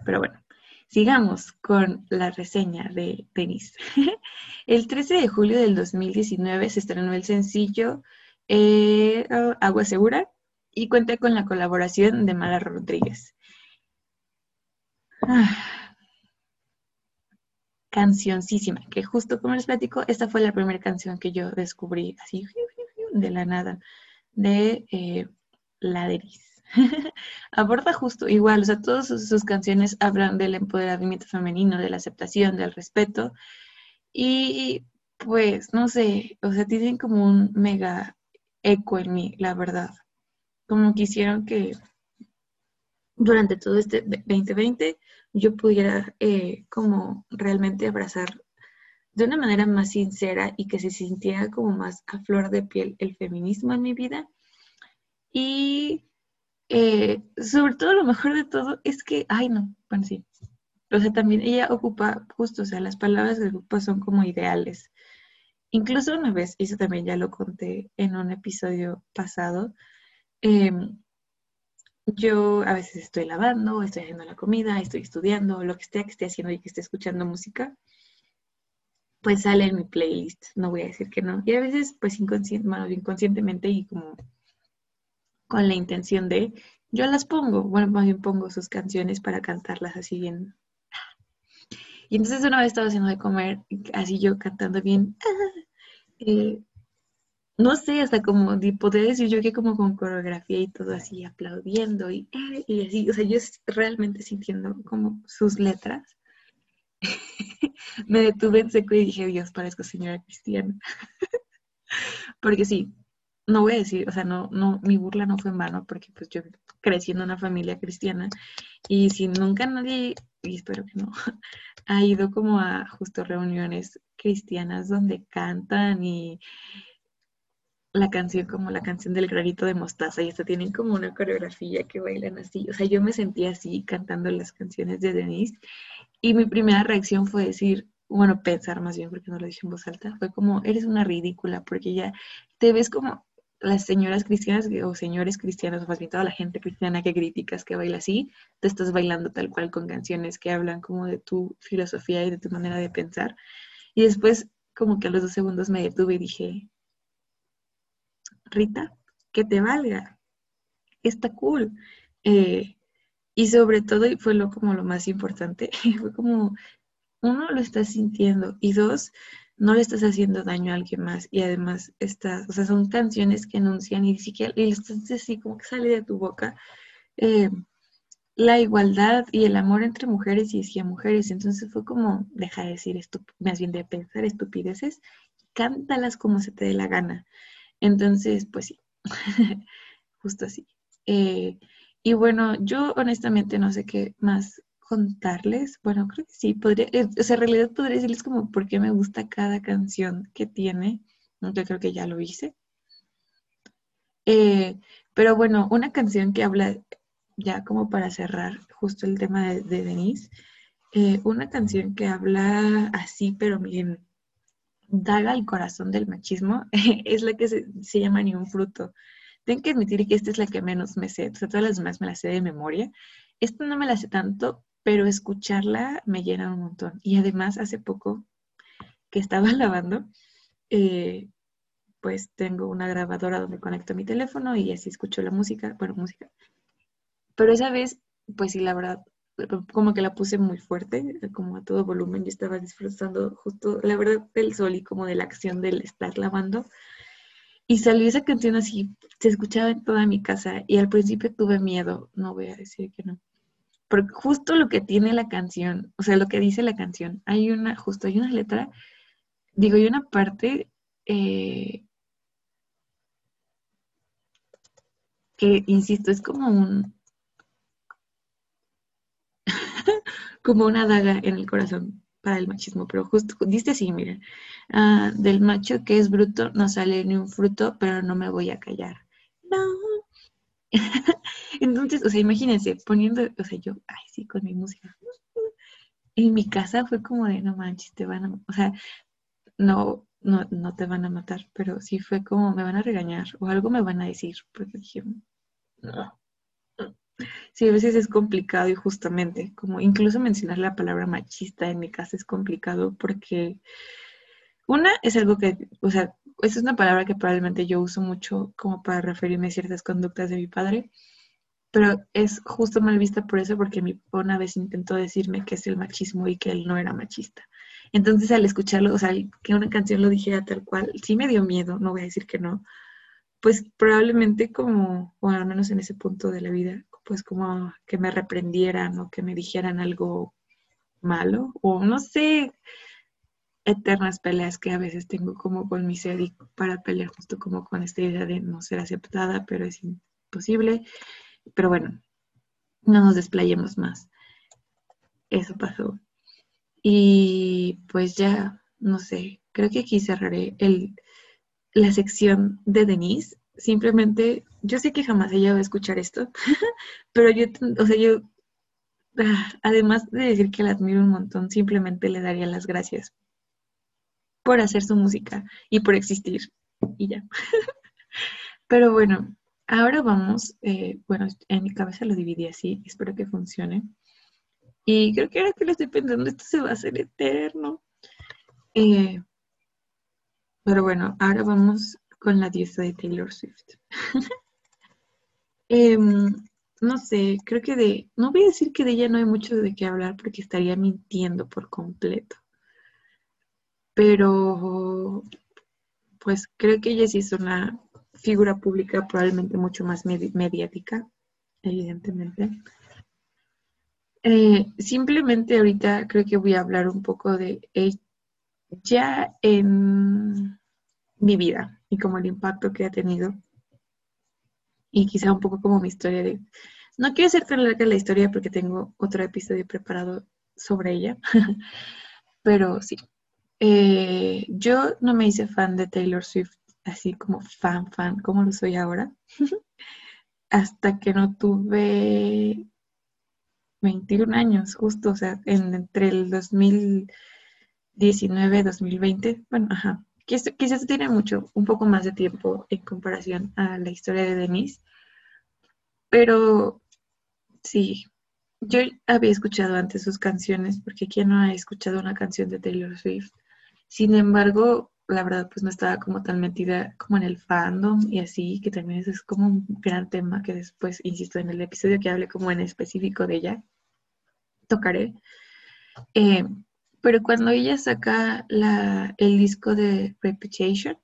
Pero bueno, sigamos con la reseña de Denise. el 13 de julio del 2019 se estrenó el sencillo eh, Agua Segura y cuenta con la colaboración de Mara Rodríguez. Ah. cancioncísima, que justo como les platico, esta fue la primera canción que yo descubrí así de la nada, de eh, la Deris. Aborda justo igual, o sea, todas sus, canciones hablan del empoderamiento femenino, de la aceptación, del respeto. Y pues, no sé, o sea, tienen como un mega eco en mí, la verdad. Como quisieron que durante todo este 2020 yo pudiera eh, como realmente abrazar de una manera más sincera y que se sintiera como más a flor de piel el feminismo en mi vida. Y eh, sobre todo lo mejor de todo es que, ay no, bueno sí, o sea, también ella ocupa justo, o sea, las palabras del grupo son como ideales. Incluso una vez, y eso también ya lo conté en un episodio pasado, eh, yo a veces estoy lavando, estoy haciendo la comida, estoy estudiando, lo que esté que esté haciendo y que esté escuchando música, pues sale en mi playlist, no voy a decir que no. Y a veces, pues inconsciente, inconscientemente y como con la intención de, yo las pongo, bueno, más bien pongo sus canciones para cantarlas así bien. Y entonces una vez estaba haciendo de comer, así yo cantando bien, eh, no sé, hasta como podría decir yo que como con coreografía y todo así, aplaudiendo y, eh, y así, o sea, yo realmente sintiendo como sus letras. me detuve en seco y dije, Dios, parezco señora cristiana. porque sí, no voy a decir, o sea, no, no, mi burla no fue en vano, porque pues yo crecí en una familia cristiana y si nunca nadie, y espero que no, ha ido como a justo reuniones cristianas donde cantan y la canción como la canción del granito de mostaza y hasta tienen como una coreografía que bailan así. O sea, yo me sentía así cantando las canciones de Denise y mi primera reacción fue decir, bueno, pensar más bien porque no lo dije en voz alta, fue como, eres una ridícula porque ya te ves como las señoras cristianas o señores cristianos, o más bien toda la gente cristiana que criticas que baila así, te estás bailando tal cual con canciones que hablan como de tu filosofía y de tu manera de pensar. Y después como que a los dos segundos me detuve y dije, Rita, que te valga. Está cool. Eh, y sobre todo, y fue lo como lo más importante, fue como, uno, lo estás sintiendo y dos, no le estás haciendo daño a alguien más y además estás, o sea, son canciones que anuncian y siquiera, y estás así como que sale de tu boca eh, la igualdad y el amor entre mujeres y hacia mujeres. Entonces fue como, deja de decir esto, más bien de pensar estupideces, cántalas como se te dé la gana. Entonces, pues sí, justo así. Eh, y bueno, yo honestamente no sé qué más contarles. Bueno, creo que sí, podría, eh, o sea, en realidad podría decirles como por qué me gusta cada canción que tiene, aunque creo que ya lo hice. Eh, pero bueno, una canción que habla, ya como para cerrar justo el tema de, Denise, una canción que habla así, pero miren, daga al corazón del machismo es la que se, llama Ni un fruto. Tengo que admitir que esta es la que menos me sé, o sea, todas las demás me las sé de memoria. Esta no me la sé tanto, pero escucharla me llena un montón. Y además, hace poco que estaba lavando, eh, pues tengo una grabadora donde conecto mi teléfono y así escucho la música, bueno, música. Pero esa vez, pues sí, la verdad, como que la puse muy fuerte, como a todo volumen, y estaba disfrutando justo, la verdad, del sol y como de la acción del estar lavando. Y salió esa canción así, se escuchaba en toda mi casa y al principio tuve miedo, no voy a decir que no. Porque justo lo que tiene la canción, o sea, lo que dice la canción, hay una, justo hay una letra, digo, hay una parte eh, que, insisto, es como un, como una daga en el corazón para el machismo, pero justo dice así, miren, ah, del macho que es bruto no sale ni un fruto, pero no me voy a callar. No. Entonces, o sea, imagínense, poniendo, o sea, yo, ay, sí, con mi música. En mi casa fue como de, no manches, te van a, o sea, no, no, no te van a matar, pero sí fue como, me van a regañar o algo me van a decir, porque dije, no. Sí, a veces es complicado y justamente, como incluso mencionar la palabra machista en mi casa es complicado porque una es algo que, o sea, es una palabra que probablemente yo uso mucho como para referirme a ciertas conductas de mi padre, pero es justo mal vista por eso porque mi papá una vez intentó decirme que es el machismo y que él no era machista. Entonces al escucharlo, o sea, que una canción lo dijera tal cual, sí me dio miedo, no voy a decir que no, pues probablemente como, o al menos en ese punto de la vida, pues como que me reprendieran o que me dijeran algo malo o no sé, eternas peleas que a veces tengo como con mi ser y para pelear justo como con esta idea de no ser aceptada, pero es imposible. Pero bueno, no nos desplayemos más. Eso pasó. Y pues ya, no sé, creo que aquí cerraré el, la sección de Denise simplemente, yo sé que jamás ella va a escuchar esto, pero yo, o sea, yo, ah, además de decir que la admiro un montón, simplemente le daría las gracias por hacer su música y por existir. Y ya. pero bueno, ahora vamos, eh, bueno, en mi cabeza lo dividí así, espero que funcione. Y creo que ahora que lo estoy pensando, esto se va a hacer eterno. Eh, pero bueno, ahora vamos con la diosa de Taylor Swift. Em, no sé, creo que de, no voy a decir que de ella no hay mucho de qué hablar porque estaría mintiendo por completo. Pero pues creo que ella sí es una figura pública probablemente mucho más mediática, evidentemente. Eh, simplemente ahorita creo que voy a hablar un poco de ella en mi vida y como el impacto que ha tenido. Y quizá un poco como mi historia de... No quiero hacer tan larga la historia porque tengo otro episodio preparado sobre ella, pero sí. Eh, yo no me hice fan de Taylor Swift, así como fan, fan, como lo soy ahora, hasta que no tuve 21 años, justo, o sea, entre el 2019 y 2020, bueno, ajá, quizás, quizás tiene mucho, un poco más de tiempo en comparación a la historia de Denise, pero sí, yo había escuchado antes sus canciones, porque ¿quién no ha escuchado una canción de Taylor Swift? Sin embargo, la verdad, pues no estaba como tan metida como en el fandom y así, que también es como un gran tema que después, insisto, en el episodio que hable como en específico de ella, tocaré. Eh, pero cuando ella saca el disco de Reputation,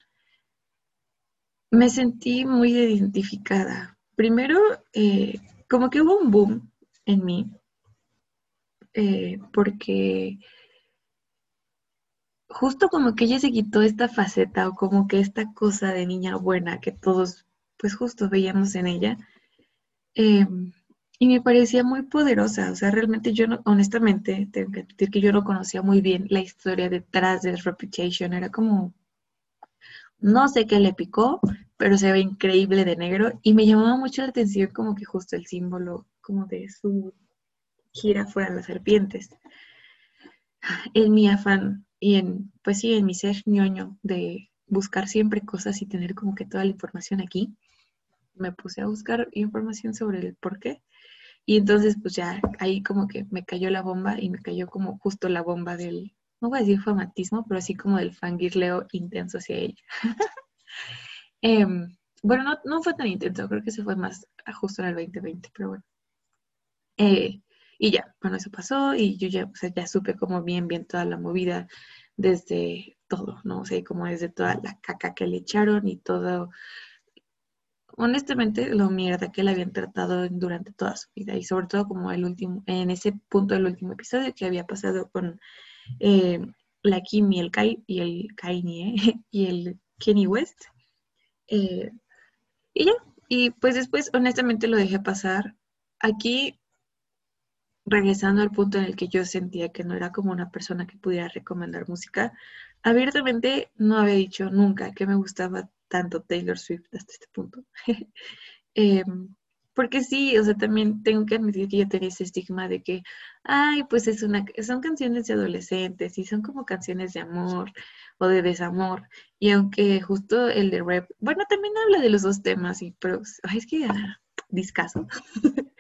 me sentí muy identificada. Primero, eh, como que hubo un boom en mí, eh, porque justo como que ella se quitó esta faceta o como que esta cosa de niña buena que todos, pues justo veíamos en ella. Y me parecía muy poderosa, o sea, realmente yo no, honestamente, tengo que admitir que yo no conocía muy bien la historia detrás de Reputation, era como, no sé qué le picó, pero se ve increíble de negro y me llamaba mucho la atención como que justo el símbolo como de su gira fueran las serpientes. En mi afán y en, pues sí, en mi ser ñoño de buscar siempre cosas y tener como que toda la información aquí, me puse a buscar información sobre el por qué y entonces, pues ya ahí como que me cayó la bomba y me cayó como justo la bomba del, no voy a decir fanatismo, pero así como del fangirleo intenso hacia ella. Em, bueno, no, no, fue tan intenso, creo que se fue más justo en el 2020, pero bueno. Eh, y ya, bueno, eso pasó y yo ya, o sea, ya supe como bien, bien toda la movida desde todo, ¿no? O sea, como desde toda la caca que le echaron y todo honestamente lo mierda que le habían tratado durante toda su vida y sobre todo como el último, en ese punto del último episodio que había pasado con eh, la Kim y el Kai y el Kanye y el Kenny West. Eh, y ya, y pues después honestamente lo dejé pasar. Aquí, regresando al punto en el que yo sentía que no era como una persona que pudiera recomendar música, abiertamente no había dicho nunca que me gustaba tanto Taylor Swift hasta este punto. Em, porque sí, o sea, también tengo que admitir que yo tenía ese estigma de que, ay, pues es una, son canciones de adolescentes y son como canciones de amor o de desamor. Y aunque justo el de rap, bueno, también habla de los dos temas, y, pero ay, es que ah, discaso.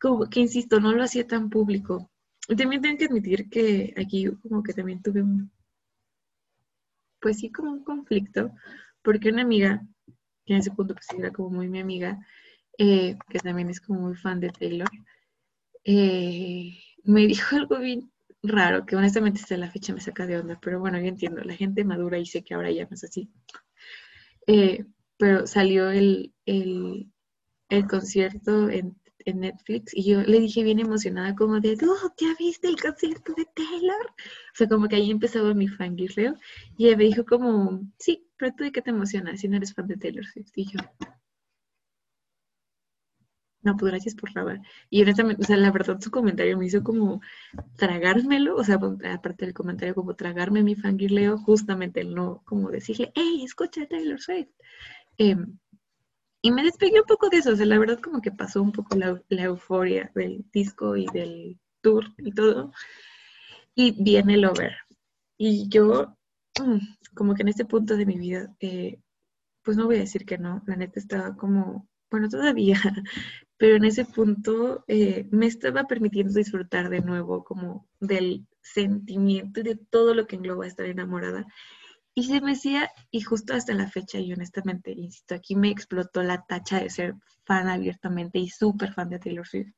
como que insisto, no lo hacía tan público. Y también tengo que admitir que aquí como que también tuve un, pues sí, como un conflicto, porque una amiga, que en ese punto pues era como muy mi amiga, eh, que también es como muy fan de Taylor, eh, me dijo algo bien raro, que honestamente hasta la fecha me saca de onda, pero bueno, yo entiendo, la gente madura y sé que ahora ya no es así. Eh, pero salió el, el, el concierto en en Netflix y yo le dije bien emocionada como de, oh, ¿ya viste el concierto de Taylor? O sea, como que ahí empezaba mi fangirleo y ella me dijo como, sí, pero tú de qué te emocionas si no eres fan de Taylor Swift. Y no, pues gracias por la Y honestamente, o sea, la verdad su comentario me hizo como tragármelo, o sea, aparte del comentario, como tragarme mi fangirleo, justamente el no, como decirle, hey, escucha Taylor Swift. Em, y me despegué un poco de eso, o sea, la verdad como que pasó un poco la, euforia del disco y del tour y todo. Y viene el over. Y yo, mm, como que en este punto de mi vida, eh, pues no voy a decir que no, la neta estaba como, bueno, todavía, pero en ese punto eh, me estaba permitiendo disfrutar de nuevo como del sentimiento y de todo lo que engloba estar enamorada. Y se me decía, y justo hasta la fecha, y honestamente, insisto, aquí me explotó la tacha de ser fan abiertamente y súper fan de Taylor Swift.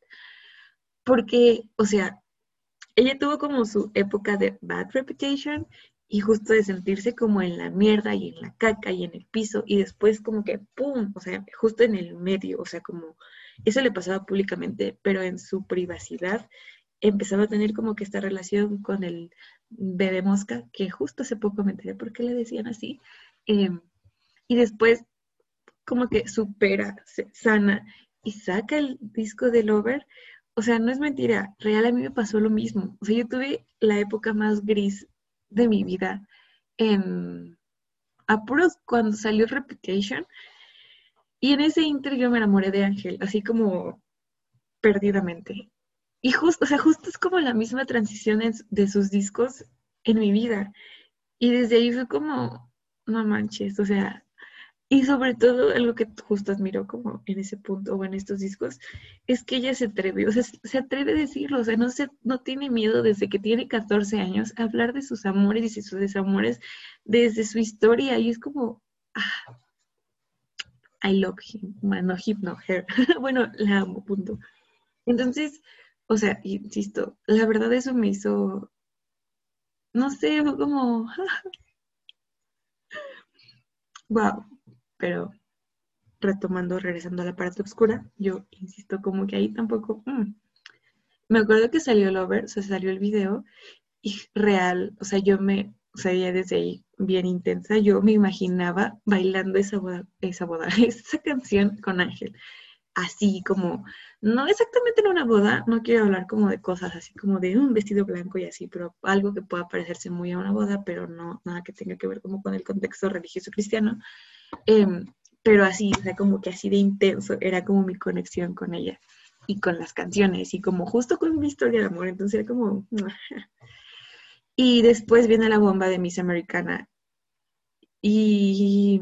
Porque, o sea, ella tuvo como su época de bad reputation y justo de sentirse como en la mierda y en la caca y en el piso y después como que ¡pum! O sea, justo en el medio, o sea, como eso le pasaba públicamente, pero en su privacidad empezaba a tener como que esta relación con el bebé mosca, que justo hace poco me enteré por qué le decían así, em, y después como que supera, sana y saca el disco de Lover. O sea, no es mentira, real a mí me pasó lo mismo. O sea, yo tuve la época más gris de mi vida en apuros cuando salió Reputation. Y en ese inter yo me enamoré de Ángel, así como perdidamente. Y justo, o sea, justo es como la misma transición de sus discos en mi vida. Y desde ahí fue como, no manches, o sea, y sobre todo, algo que justo admiro como en ese punto o en estos discos, es que ella se atreve, o sea, se atreve a decirlo, o sea, no, se, no tiene miedo desde que tiene 14 años a hablar de sus amores y sus desamores desde su historia. Y es como, ah, I love him, no him, no her. bueno, la amo, punto. Entonces, o sea, insisto, la verdad eso me hizo, no sé, fue como, wow pero retomando, regresando a la parte oscura, yo insisto como que ahí tampoco... Mm. Me acuerdo que salió el over, o sea, salió el video y real, o sea, yo me, o sea, ya desde ahí bien intensa, yo me imaginaba bailando esa boda, esa boda, esa canción con Ángel. Así como, no exactamente en una boda, no quiero hablar como de cosas así como de un vestido blanco y así, pero algo que pueda parecerse muy a una boda, pero no nada que tenga que ver como con el contexto religioso cristiano. Em, pero así, o sea, como que así de intenso era como mi conexión con ella y con las canciones y como justo con mi historia de amor, entonces era como... Y después viene la bomba de Miss Americana y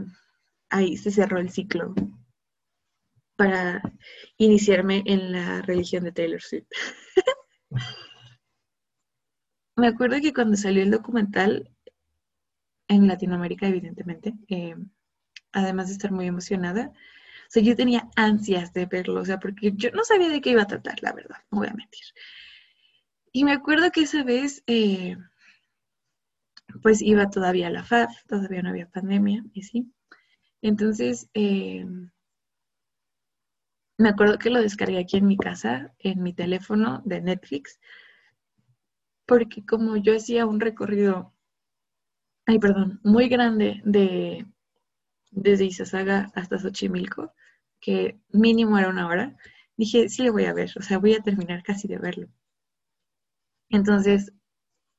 ahí se cerró el ciclo para iniciarme en la religión de Taylor Swift. Me acuerdo que cuando salió el documental, en Latinoamérica evidentemente, eh, además de estar muy emocionada, o sea, yo tenía ansias de verlo, o sea, porque yo no sabía de qué iba a tratar, la verdad, no voy a mentir. Y me acuerdo que esa vez, eh, pues iba todavía a la FAD, todavía no había pandemia, y sí. Entonces, eh, me acuerdo que lo descargué aquí en mi casa, en mi teléfono de Netflix, porque como yo hacía un recorrido, ay, perdón, muy grande de desde Izazaga hasta Xochimilco, que mínimo era una hora, dije, sí le voy a ver, o sea, voy a terminar casi de verlo. Entonces,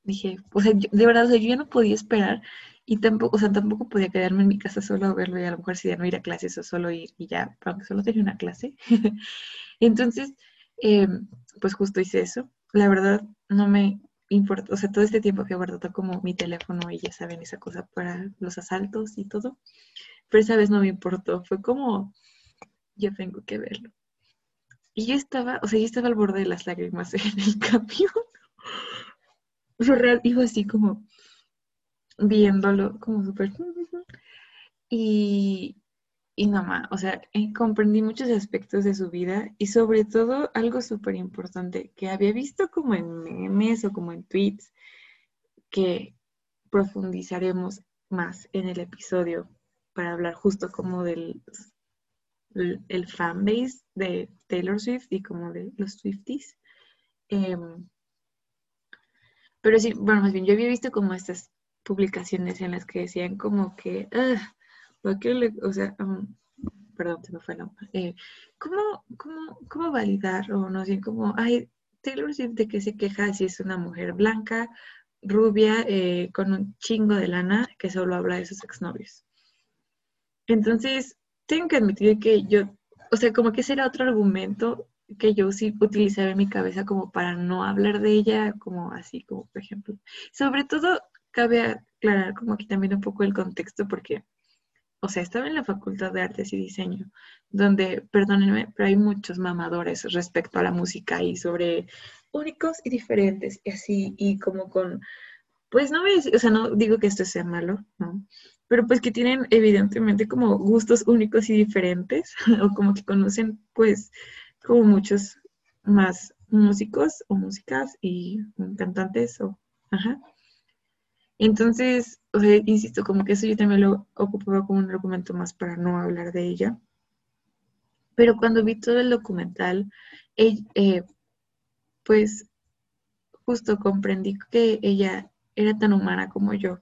dije, o sea, de verdad, o sea, yo ya no podía esperar y tampoco, o sea, tampoco podía quedarme en mi casa solo a verlo y a lo mejor si ya no ir a clases o solo ir y ya, aunque solo tenía una clase. Entonces, em, pues justo hice eso. La verdad, no me importa, o sea, todo este tiempo que he guardado como mi teléfono y ya saben esa cosa para los asaltos y todo pero esa vez no me importó, fue como, yo tengo que verlo. Y yo estaba, o sea, yo estaba al borde de las lágrimas en el camión. Fue real, iba así como viéndolo, como súper... Y, y no o sea, eh, comprendí muchos aspectos de su vida y sobre todo algo súper importante que había visto como en memes o como en tweets que profundizaremos más en el episodio para hablar justo como del el, fanbase de Taylor Swift y como de los Swifties. Em, pero sí, bueno, más bien, yo había visto como estas publicaciones en las que decían como que, ah, o sea, um, perdón, se me fue la eh, ¿cómo, cómo, ¿cómo, validar o no sé, como, ay, Taylor Swift de que se queja si es una mujer blanca, rubia, eh, con un chingo de lana que solo habla de sus exnovios? Entonces, tengo que admitir que yo, o sea, como que ese era otro argumento que yo sí utilizaba en mi cabeza como para no hablar de ella, como así, como por ejemplo. Sobre todo, cabe aclarar como aquí también un poco el contexto porque, o sea, estaba en la Facultad de Artes y Diseño, donde, perdónenme, pero hay muchos mamadores respecto a la música y sobre únicos y diferentes, y así, y como con, pues no decir, o sea, no digo que esto sea malo, ¿no? pero pues que tienen evidentemente como gustos únicos y diferentes, o como que conocen pues como muchos más músicos o músicas y cantantes o, ajá. Entonces, o sea, insisto, como que eso yo también lo ocupaba como un argumento más para no hablar de ella. Pero cuando vi todo el documental, eh, pues justo comprendí que ella era tan humana como yo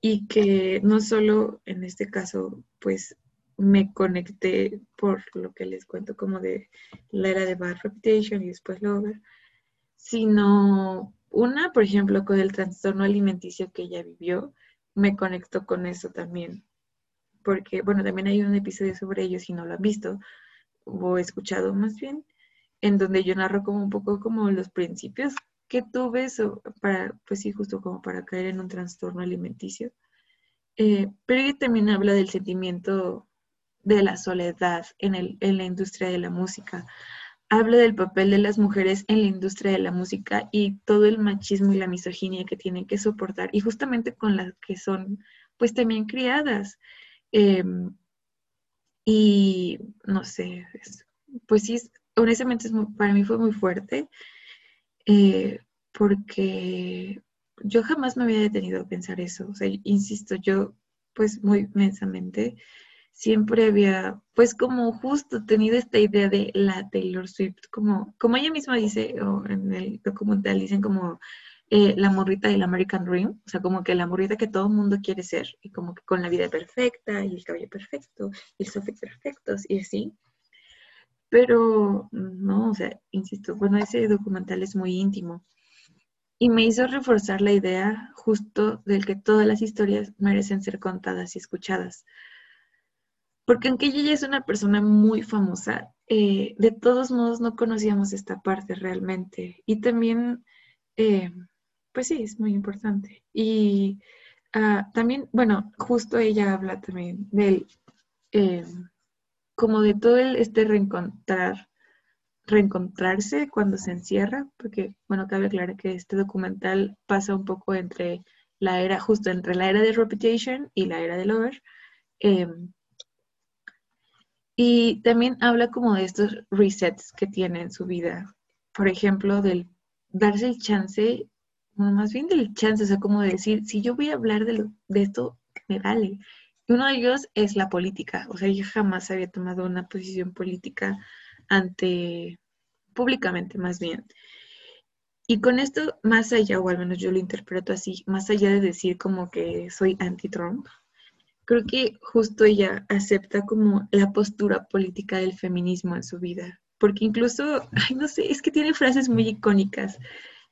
y que no solo en este caso, pues me conecté por lo que les cuento como de la era de Bad Reputation y después Lover, sino una, por ejemplo, con el trastorno alimenticio que ella vivió, me conectó con eso también. Porque, bueno, también hay un episodio sobre ello, si no lo han visto o escuchado más bien, en donde yo narro como un poco como los principios que tuve para, pues sí, justo como para caer en un trastorno alimenticio. Eh, pero ella también habla del sentimiento de la soledad en, el, en la industria de la música. Habla del papel de las mujeres en la industria de la música y todo el machismo y la misoginia que tienen que soportar, y justamente con las que son, pues también criadas. Em, y no sé, pues sí, honestamente para mí fue muy fuerte, eh, porque yo jamás me había detenido a pensar eso. O sea, insisto, yo pues muy mensamente siempre había, pues como justo tenido esta idea de la Taylor Swift, como, como ella misma dice, o en el documental dicen como eh, la morrita del American Dream, o sea, como que la morrita que todo el mundo quiere ser, y como que con la vida perfecta, y el cabello perfecto, y el sofá perfectos, y así. Pero, no, o sea, insisto, bueno, ese documental es muy íntimo. Y me hizo reforzar la idea justo del que todas las historias merecen ser contadas y escuchadas porque aunque ella es una persona muy famosa, eh, de todos modos no conocíamos esta parte realmente. Y también, eh, pues sí, es muy importante. Y ah, también, bueno, justo ella habla también del, eh, como de todo este reencontrar, reencontrarse cuando se encierra, porque, bueno, cabe aclarar que este documental pasa un poco entre la era, justo entre la era de Reputation y la era de Lover. Y también habla como de estos resets que tiene en su vida. Por ejemplo, del darse el chance, más bien del chance, o sea, como decir, si yo voy a hablar de, de esto, me vale. Y uno de ellos es la política. O sea, yo jamás había tomado una posición política ante, públicamente más bien. Y con esto, más allá, o al menos yo lo interpreto así, más allá de decir como que soy anti-Trump, creo que justo ella acepta como la postura política del feminismo en su vida, porque incluso, ay, no sé, es que tiene frases muy icónicas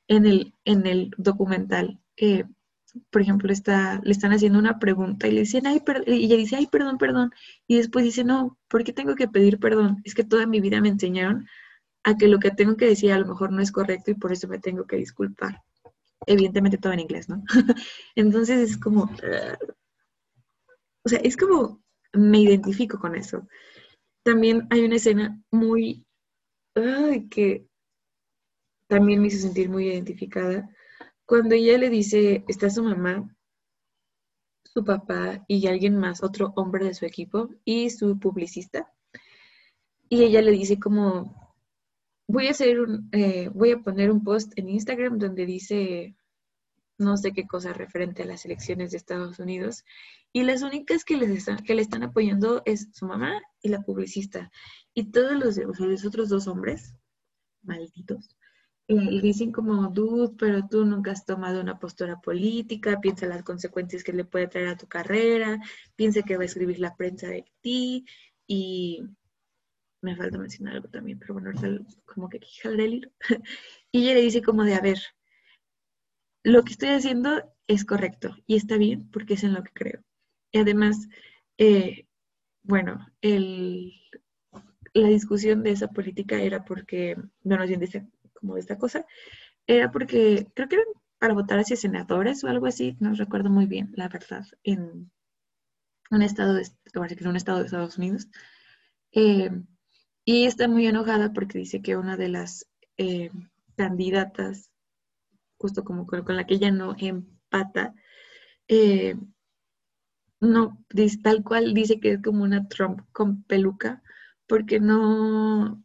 en el, en el documental. por ejemplo, está, le están haciendo una pregunta y le dicen, ay, y ella dice, ay, perdón, perdón, y después dice, no, ¿por qué tengo que pedir perdón? Es que toda mi vida me enseñaron a que lo que tengo que decir a lo mejor no es correcto y por eso me tengo que disculpar. Evidentemente todo en inglés, ¿no? Entonces es como, o sea, es como me identifico con eso. También hay una escena muy, ay, que también me hizo sentir muy identificada. Cuando ella le dice, está su mamá, su papá y alguien más, otro hombre de su equipo y su publicista. Y ella le dice como, voy a hacer un, eh, voy a poner un post en Instagram donde dice no sé qué cosa referente a las elecciones de Estados Unidos. Y las únicas que, les están, que le están apoyando es su mamá y la publicista. Y todos los, los otros dos hombres, malditos, eh, le dicen como, dude, pero tú nunca has tomado una postura política, piensa las consecuencias que le puede traer a tu carrera, piensa que va a escribir la prensa de ti y me falta mencionar algo también, pero bueno, como que el y ella le dice como de, a ver, lo que estoy haciendo es correcto y está bien porque es en lo que creo. Y además, eh, bueno, la discusión de esa política era porque, bueno, bien de como esta cosa, era porque creo que eran para votar hacia senadores o algo así, no recuerdo muy bien, la verdad, en un estado de, en un estado de Estados Unidos. Eh, y está muy enojada porque dice que una de las eh, candidatas justo como con, la que ella no empata, eh, no, tal cual dice que es como una Trump con peluca, porque no,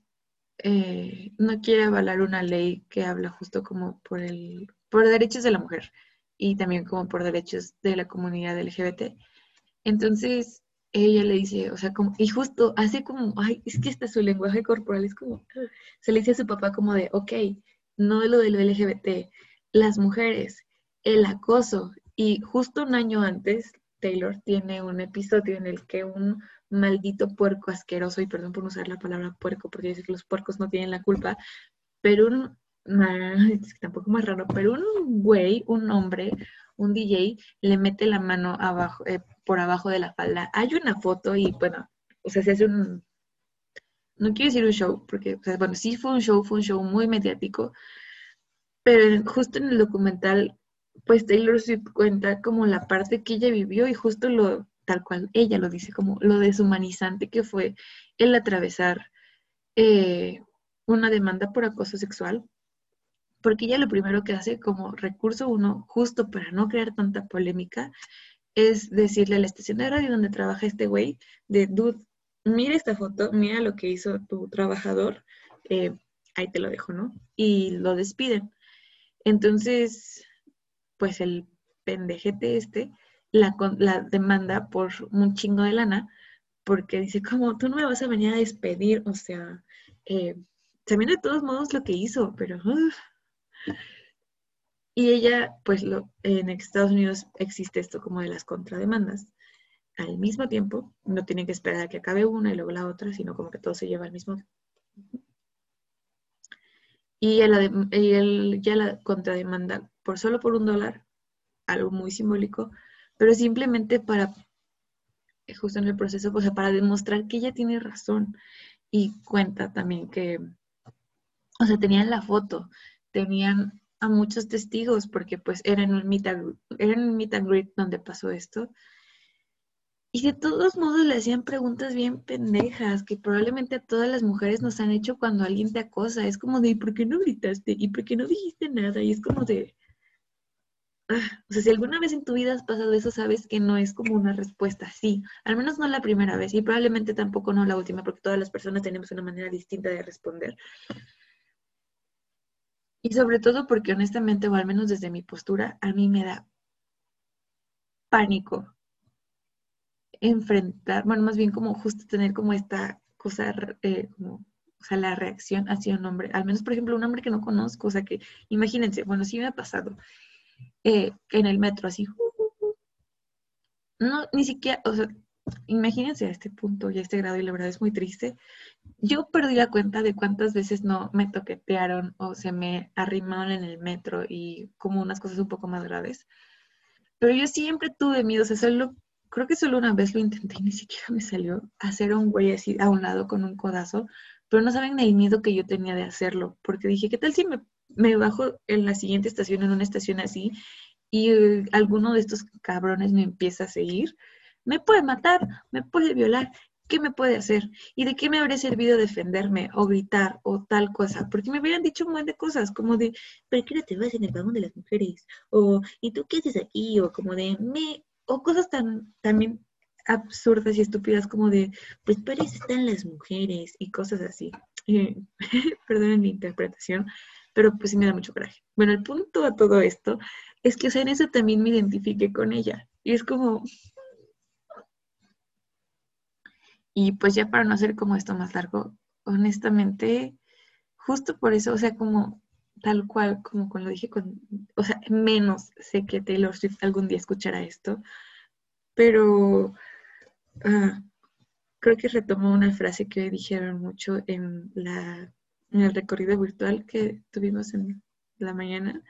eh, no quiere avalar una ley que habla justo como por el por derechos de la mujer. y también como por derechos de la comunidad LGBT. Entonces, ella le dice, o sea, como, y justo hace como, ay, es que está su lenguaje corporal es como, se le dice a su papá como de, ok, no lo del LGBT, las mujeres, el acoso. Y justo un año antes, Taylor tiene un episodio en el que un maldito puerco asqueroso, y perdón por usar la palabra puerco, porque dice que los puercos no tienen la culpa, pero un, tampoco más raro, pero un güey, un hombre, un DJ, le mete la mano abajo, eh, por abajo de la falda. Hay una foto y bueno, o sea, se hace un, no quiero decir un show, porque, bueno, sí fue un show, fue un show muy mediático, pero justo en el documental, pues Taylor Swift cuenta como la parte que ella vivió y justo lo, tal cual ella lo dice, como lo deshumanizante que fue el atravesar eh, una demanda por acoso sexual, porque ella lo primero que hace como recurso uno, justo para no crear tanta polémica, es decirle a la estación de radio donde trabaja este güey, de, dude, mira esta foto, mira lo que hizo tu trabajador, eh, ahí te lo dejo, ¿no? Y lo despiden. Entonces, pues el pendejete este la, demanda por un chingo de lana, porque dice, como tú no me vas a venir a despedir, o sea, eh, también de todos modos lo que hizo, pero... Y ella, pues en Estados Unidos existe esto como de las contrademandas. Al mismo tiempo, no tienen que esperar a que acabe una y luego la otra, sino como que todo se lleva al mismo y, el, ya la contrademanda por solo por un dólar, algo muy simbólico, pero simplemente para, justo en el proceso, o sea, para demostrar que ella tiene razón. Y cuenta también que, o sea, tenían la foto, tenían a muchos testigos, porque pues era en un meet and greet donde pasó esto. Y de todos modos le hacían preguntas bien pendejas que probablemente a todas las mujeres nos han hecho cuando alguien te acosa. Es como de, ¿y por qué no gritaste? ¿Y por qué no dijiste nada? Y es como de, ah, o sea, si alguna vez en tu vida has pasado eso, sabes que no es como una respuesta así. Al menos no la primera vez y probablemente tampoco no la última, porque todas las personas tenemos una manera distinta de responder. Y sobre todo porque honestamente, o al menos desde mi postura, a mí me da pánico enfrentar, bueno, más bien como justo tener como esta cosa, eh, como, o sea, la reacción hacia un hombre, al menos por ejemplo un hombre que no conozco, o sea, que imagínense, bueno, sí me ha pasado, eh, en el metro así, no, ni siquiera, o sea, imagínense a este punto y a este grado y la verdad es muy triste. Yo perdí la cuenta de cuántas veces no me toquetearon o se me arrimaron en el metro y como unas cosas un poco más graves. Pero yo siempre tuve miedo, o sea, solo creo que solo una vez lo intenté y ni siquiera me salió hacer un güey así a un lado con un codazo, pero no saben el miedo que yo tenía de hacerlo, porque dije, ¿qué tal si me, me bajo en la siguiente estación, en una estación así, y eh, alguno de estos cabrones me empieza a seguir? Me puede matar, me puede violar, ¿qué me puede hacer? ¿Y de qué me habría servido defenderme o gritar o tal cosa? Porque me hubieran dicho un montón de cosas, como de, ¿pero qué no te vas en el vagón de las mujeres? O, ¿y tú qué haces aquí? O como de, me, o cosas tan también absurdas y estúpidas como de, pues para eso están las mujeres y cosas así. Perdonen mi interpretación, pero pues sí me da mucho coraje. Bueno, el punto a todo esto es que, o sea, en eso también me identifique con ella. Y es como... Y pues ya para no hacer como esto más largo, honestamente, justo por eso, o sea, como tal cual, como, lo dije, con, o sea, menos sé que Taylor Swift algún día escuchará esto, pero ah, creo que retomo una frase que dijeron mucho en, la, en el recorrido virtual que tuvimos en la mañana.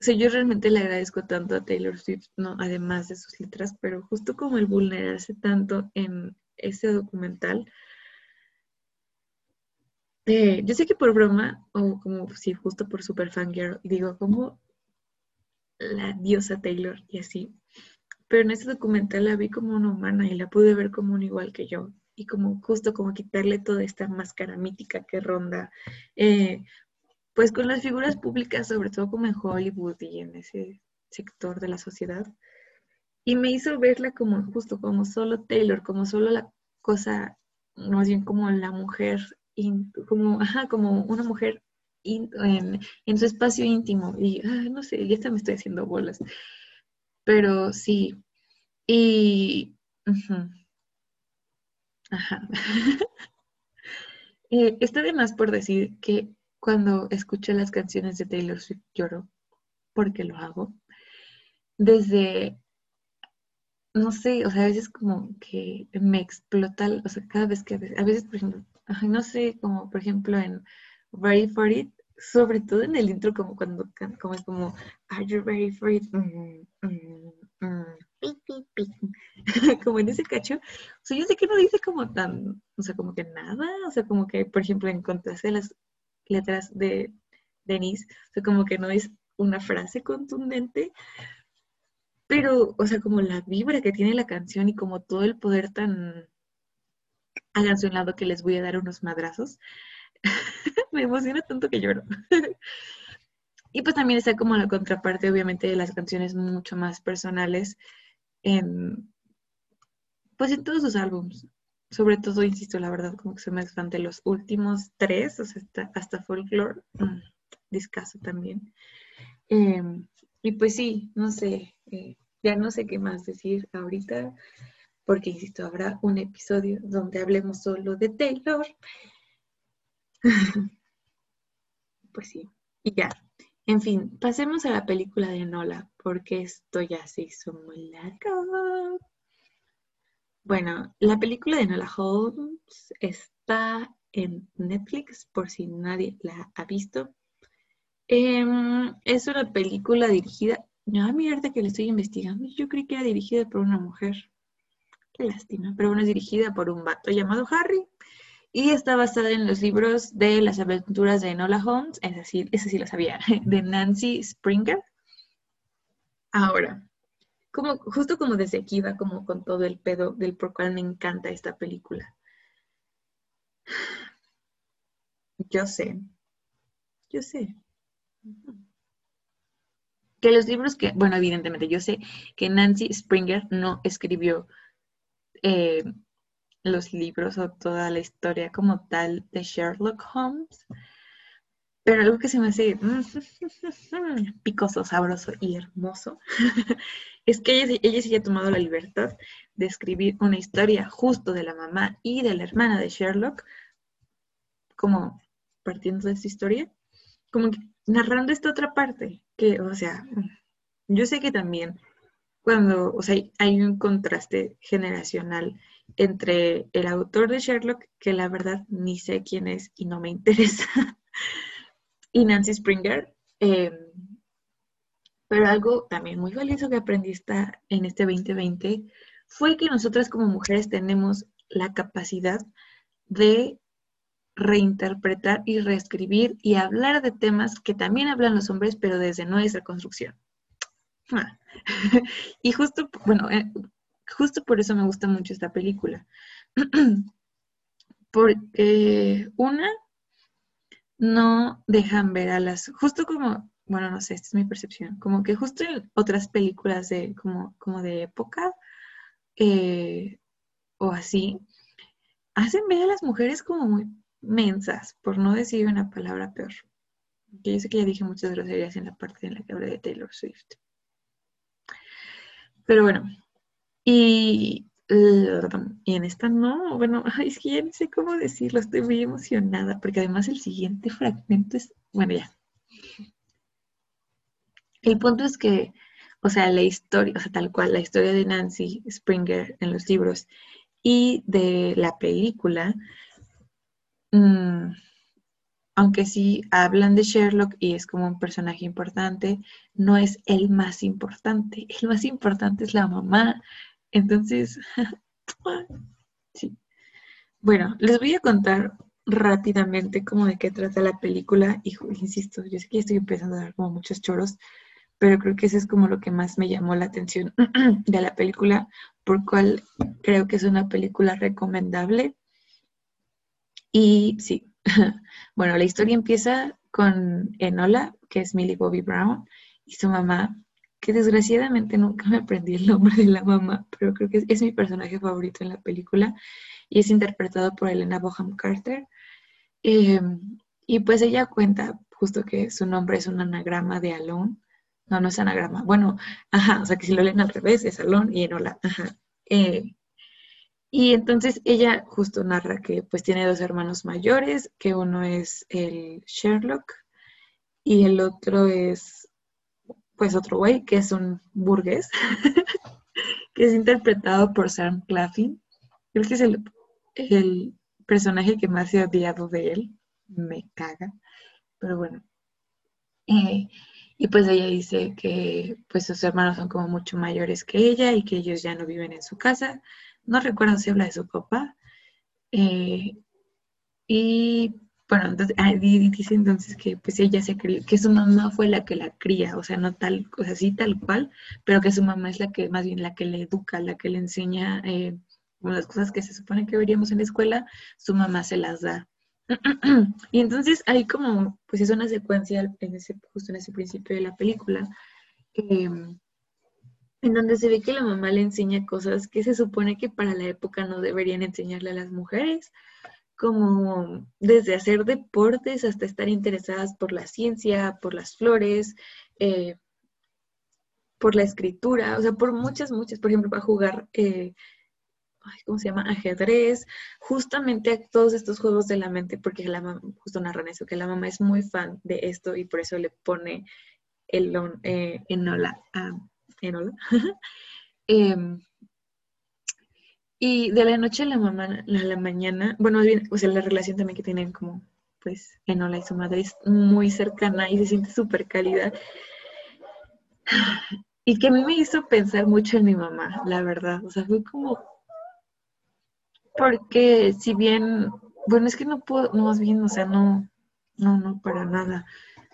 O sea, yo realmente le agradezco tanto a Taylor Swift, ¿no? además de sus letras, pero justo como el vulnerarse tanto en ese documental, eh, yo sé que por broma, o como si justo por super fangirl, digo como la diosa Taylor y así, pero en ese documental la vi como una humana y la pude ver como un igual que yo y como justo como quitarle toda esta máscara mítica que ronda, eh, pues con las figuras públicas, sobre todo como en Hollywood y en ese sector de la sociedad. Y me hizo verla como justo como solo Taylor, como solo la cosa, más bien como la mujer como, ajá, como una mujer en, su espacio íntimo. Y ah, no sé, ya me estoy haciendo bolas. Pero sí. Y. Ajá. Eh, está de más por decir que cuando escucho las canciones de Taylor Swift lloro, porque lo hago. Desde no sé, o sea, a veces como que me explota, o sea, cada vez que, a veces, por ejemplo, no sé, como por ejemplo en Ready for It, sobre todo en el intro, como cuando, como es como, Are you ready for it? Mm, mm, mm, como en ese cacho, o sea, yo sé que no dice como tan, o sea, como que nada, o sea, como que, por ejemplo, en contraste las letras de Denise, o sea, como que no es una frase contundente, pero, o sea, como la vibra que tiene la canción y como todo el poder tan lado que les voy a dar unos madrazos, me emociona tanto que lloro. y pues también está como la contraparte, obviamente, de las canciones mucho más personales en, pues en todos sus álbums. Sobre todo, insisto, la verdad, como que se me fan de los últimos tres, o sea, hasta, hasta Folklore, mm, discaso también. Em, y pues sí, no sé, eh, ya no sé qué más decir ahorita, porque insisto, habrá un episodio donde hablemos solo de Taylor. pues sí, y ya. En fin, pasemos a la película de Nola, porque esto ya se hizo muy largo. Bueno, la película de Nola Holmes está en Netflix, por si nadie la ha visto. Em, es una película dirigida. No, mierda que le estoy investigando. Yo creí que era dirigida por una mujer. Qué lástima. Pero bueno, es dirigida por un vato llamado Harry. Y está basada en los libros de las aventuras de Enola Holmes. Es decir, ese sí lo sabía. De Nancy Springer. Ahora, como, justo como desde aquí va como con todo el pedo del por cual me encanta esta película. Yo sé. Yo sé que los libros que, bueno, evidentemente yo sé que Nancy Springer no escribió eh, los libros o toda la historia como tal de Sherlock Holmes, pero algo que se me hace picoso, sabroso y hermoso es que ella, ella sí ha tomado la libertad de escribir una historia justo de la mamá y de la hermana de Sherlock, como partiendo de esta historia, como narrando esta otra parte, que, o sea, yo sé que también cuando, o sea, hay un contraste generacional entre el autor de Sherlock, que la verdad ni sé quién es y no me interesa, y Nancy Springer. Em, pero algo también muy valioso que aprendí en este 2020 fue que nosotras como mujeres tenemos la capacidad de reinterpretar y reescribir y hablar de temas que también hablan los hombres, pero desde nuestra construcción. Ah. y justo, bueno, eh, justo por eso me gusta mucho esta película. Porque una, no dejan ver a las, justo como, bueno, no sé, esta es mi percepción, como que justo en otras películas de, como, como de época eh, o así, hacen ver a las mujeres como muy mensas, por no decir una palabra peor. Que yo sé que ya dije muchas groserías en la parte en la que hablé de Taylor Swift. Pero bueno, y, y en esta no, bueno, es que ya no sé cómo decirlo, estoy muy emocionada, porque además el siguiente fragmento es, bueno, ya. El punto es que, o sea, la historia, o sea, tal cual, la historia de Nancy Springer en los libros y de la película Mm, aunque sí hablan de Sherlock y es como un personaje importante, no es el más importante. El más importante es la mamá. Entonces, sí. Bueno, les voy a contar rápidamente cómo de qué trata la película. Y insisto, yo sé que estoy empezando a dar como muchos choros, pero creo que eso es como lo que más me llamó la atención de la película, por cual creo que es una película recomendable y sí, bueno, la historia empieza con Enola, que es Millie Bobby Brown, y su mamá, que desgraciadamente nunca me aprendí el nombre de la mamá, pero creo que es, mi personaje favorito en la película y es interpretado por Elena Boham Carter. Em, y pues ella cuenta justo que su nombre es un anagrama de Alon. No, no es anagrama. Bueno, ajá, o sea que si lo leen al revés es Alon y Enola, ajá. Eh, y entonces ella justo narra que pues tiene dos hermanos mayores, que uno es el Sherlock y el otro es pues otro güey, que es un burgués, que es interpretado por Sam Claflin. Creo que es el, el personaje que más he odiado de él. Me caga. Pero bueno. Y pues ella dice que pues sus hermanos son como mucho mayores que ella y que ellos ya no viven en su casa. No recuerdo si habla de su papá. Eh, y bueno, entonces, ah, dice entonces que pues ella se que su mamá fue la que la cría, o sea, no tal, o sea, sí tal cual, pero que su mamá es la que, más bien la que le educa, la que le enseña eh, las cosas que se supone que veríamos en la escuela, su mamá se las da. y entonces hay como, pues es una secuencia en ese, justo en ese principio de la película, em, en donde se ve que la mamá le enseña cosas que se supone que para la época no deberían enseñarle a las mujeres, como desde hacer deportes hasta estar interesadas por la ciencia, por las flores, eh, por la escritura, o sea, por muchas, muchas, por ejemplo, para jugar, eh, ¿cómo se llama? Ajedrez, justamente todos estos juegos de la mente, porque la mamá, justo narran eso, que la mamá es muy fan de esto y por eso le pone el eh, enola, ah, enola. Em, y de la noche a la, mamá, a la mañana, bueno, o sea, la relación también que tienen como, pues, Enola y su madre es muy cercana y se siente súper cálida. Y que a mí me hizo pensar mucho en mi mamá, la verdad. O sea, fue como, porque si bien, bueno, es que no puedo, más bien, o sea, no, no, no, para nada.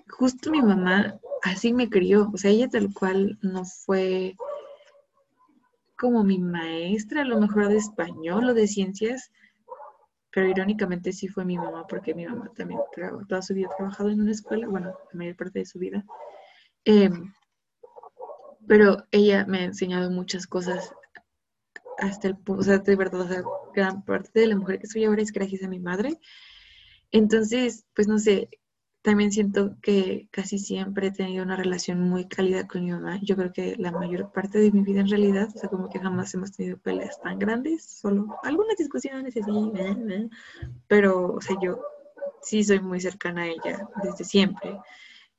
Justo mi mamá así me crió, o sea, ella tal cual no fue como mi maestra, a lo mejor de español o de ciencias, pero irónicamente sí fue mi mamá, porque mi mamá también toda su vida ha trabajado en una escuela, bueno, la mayor parte de su vida. Em, pero ella me ha enseñado muchas cosas hasta el punto, o sea, de verdad, gran parte de la mujer que soy ahora es gracias a mi madre. Entonces, pues no sé, también siento que casi siempre he tenido una relación muy cálida con mi mamá. Yo creo que la mayor parte de mi vida en realidad, o sea, como que jamás hemos tenido peleas tan grandes, solo algunas discusiones así, pero, o sea, yo sí soy muy cercana a ella desde siempre.